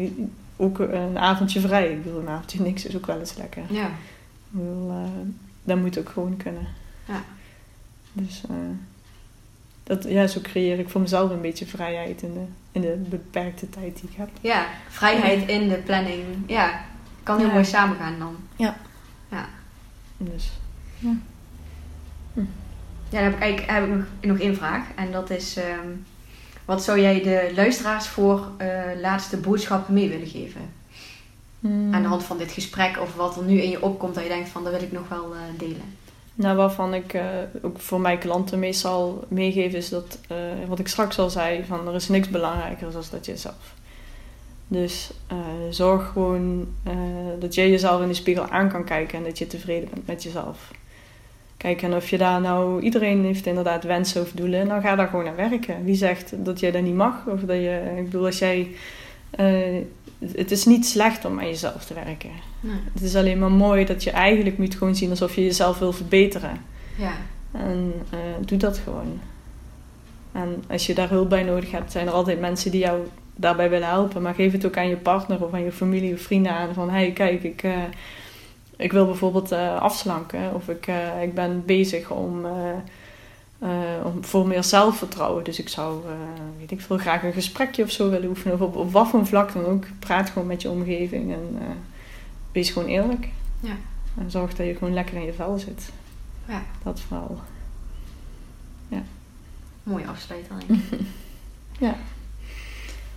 uh, ook een avondje vrij. Ik bedoel, een avondje niks is ook wel eens lekker. Ja. Ik bedoel, uh, dat moet ook gewoon kunnen. Ja. Dus uh, dat, ja, zo creëer ik voor mezelf een beetje vrijheid in de, in de beperkte tijd die ik heb. Ja, vrijheid in de planning. Ja, kan heel mooi samengaan dan. Ja. Ja. Dus, ja. Hm. Ja, dan heb ik eigenlijk heb ik nog, nog één vraag. En dat is, um, wat zou jij de luisteraars voor uh, laatste boodschappen mee willen geven? Hmm. Aan de hand van dit gesprek of wat er nu in je opkomt dat je denkt van, dat wil ik nog wel uh, delen. Nou, waarvan ik uh, ook voor mijn klanten meestal meegeef is dat, wat ik straks al zei, van er is niks belangrijker dan dat je zelf dus uh, zorg gewoon uh, dat je jezelf in de spiegel aan kan kijken en dat je tevreden bent met jezelf. Kijk, en of je daar nou, iedereen heeft inderdaad wensen of doelen, dan ga daar gewoon aan werken. Wie zegt dat je dat niet mag? Of dat je, ik bedoel, als jij, uh, het is niet slecht om aan jezelf te werken. Nee. Het is alleen maar mooi dat je eigenlijk moet gewoon zien alsof je jezelf wil verbeteren. Ja. En doe dat gewoon. En als je daar hulp bij nodig hebt, zijn er altijd mensen die jou daarbij willen helpen. Maar geef het ook aan je partner of aan je familie of vrienden aan. Van, hey, kijk, ik, uh, ik wil bijvoorbeeld uh, afslanken. Of ik, uh, ik ben bezig om, om voor meer zelfvertrouwen. Dus ik zou, weet ik veel, graag een gesprekje of zo willen oefenen. Of op, op wat voor vlak dan ook. Praat gewoon met je omgeving en wees gewoon eerlijk. Ja. En zorg dat je gewoon lekker in je vel zit. Ja. Dat vooral. Ja. Mooi afsluiten. ja.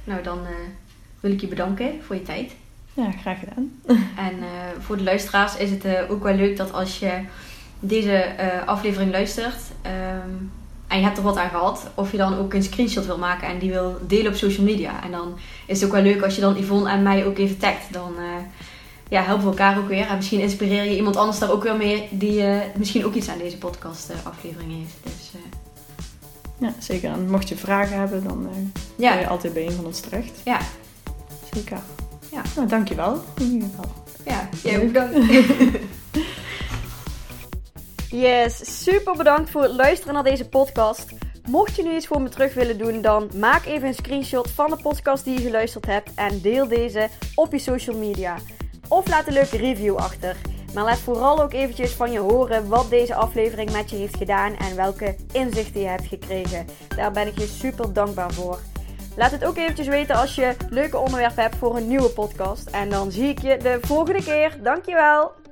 Nou, dan uh, wil ik je bedanken voor je tijd. Ja, graag gedaan. En uh, voor de luisteraars is het uh, ook wel leuk dat als je deze aflevering luistert um, en je hebt er wat aan gehad, of je dan ook een screenshot wil maken en die wil delen op social media. En dan is het ook wel leuk als je dan Yvonne en mij ook even tagt. Dan ja, helpen we elkaar ook weer. En misschien inspireer je iemand anders daar ook weer mee die uh, misschien ook iets aan deze podcast aflevering heeft. Dus, ja, zeker. En mocht je vragen hebben, dan ja. kan je altijd bij een van ons terecht. Ja. Zeker. Ja. Nou, dankjewel in ieder geval. Ja, jij ook bedankt. yes, super bedankt voor het luisteren naar deze podcast. Mocht je nu iets voor me terug willen doen, dan maak even een screenshot van de podcast die je geluisterd hebt en deel deze op je social media. Of laat een leuke review achter. Maar laat vooral ook eventjes van je horen wat deze aflevering met je heeft gedaan en welke inzichten je hebt gekregen. Daar ben ik je super dankbaar voor. Laat het ook eventjes weten als je leuke onderwerpen hebt voor een nieuwe podcast. En dan zie ik je de volgende keer. Dankjewel!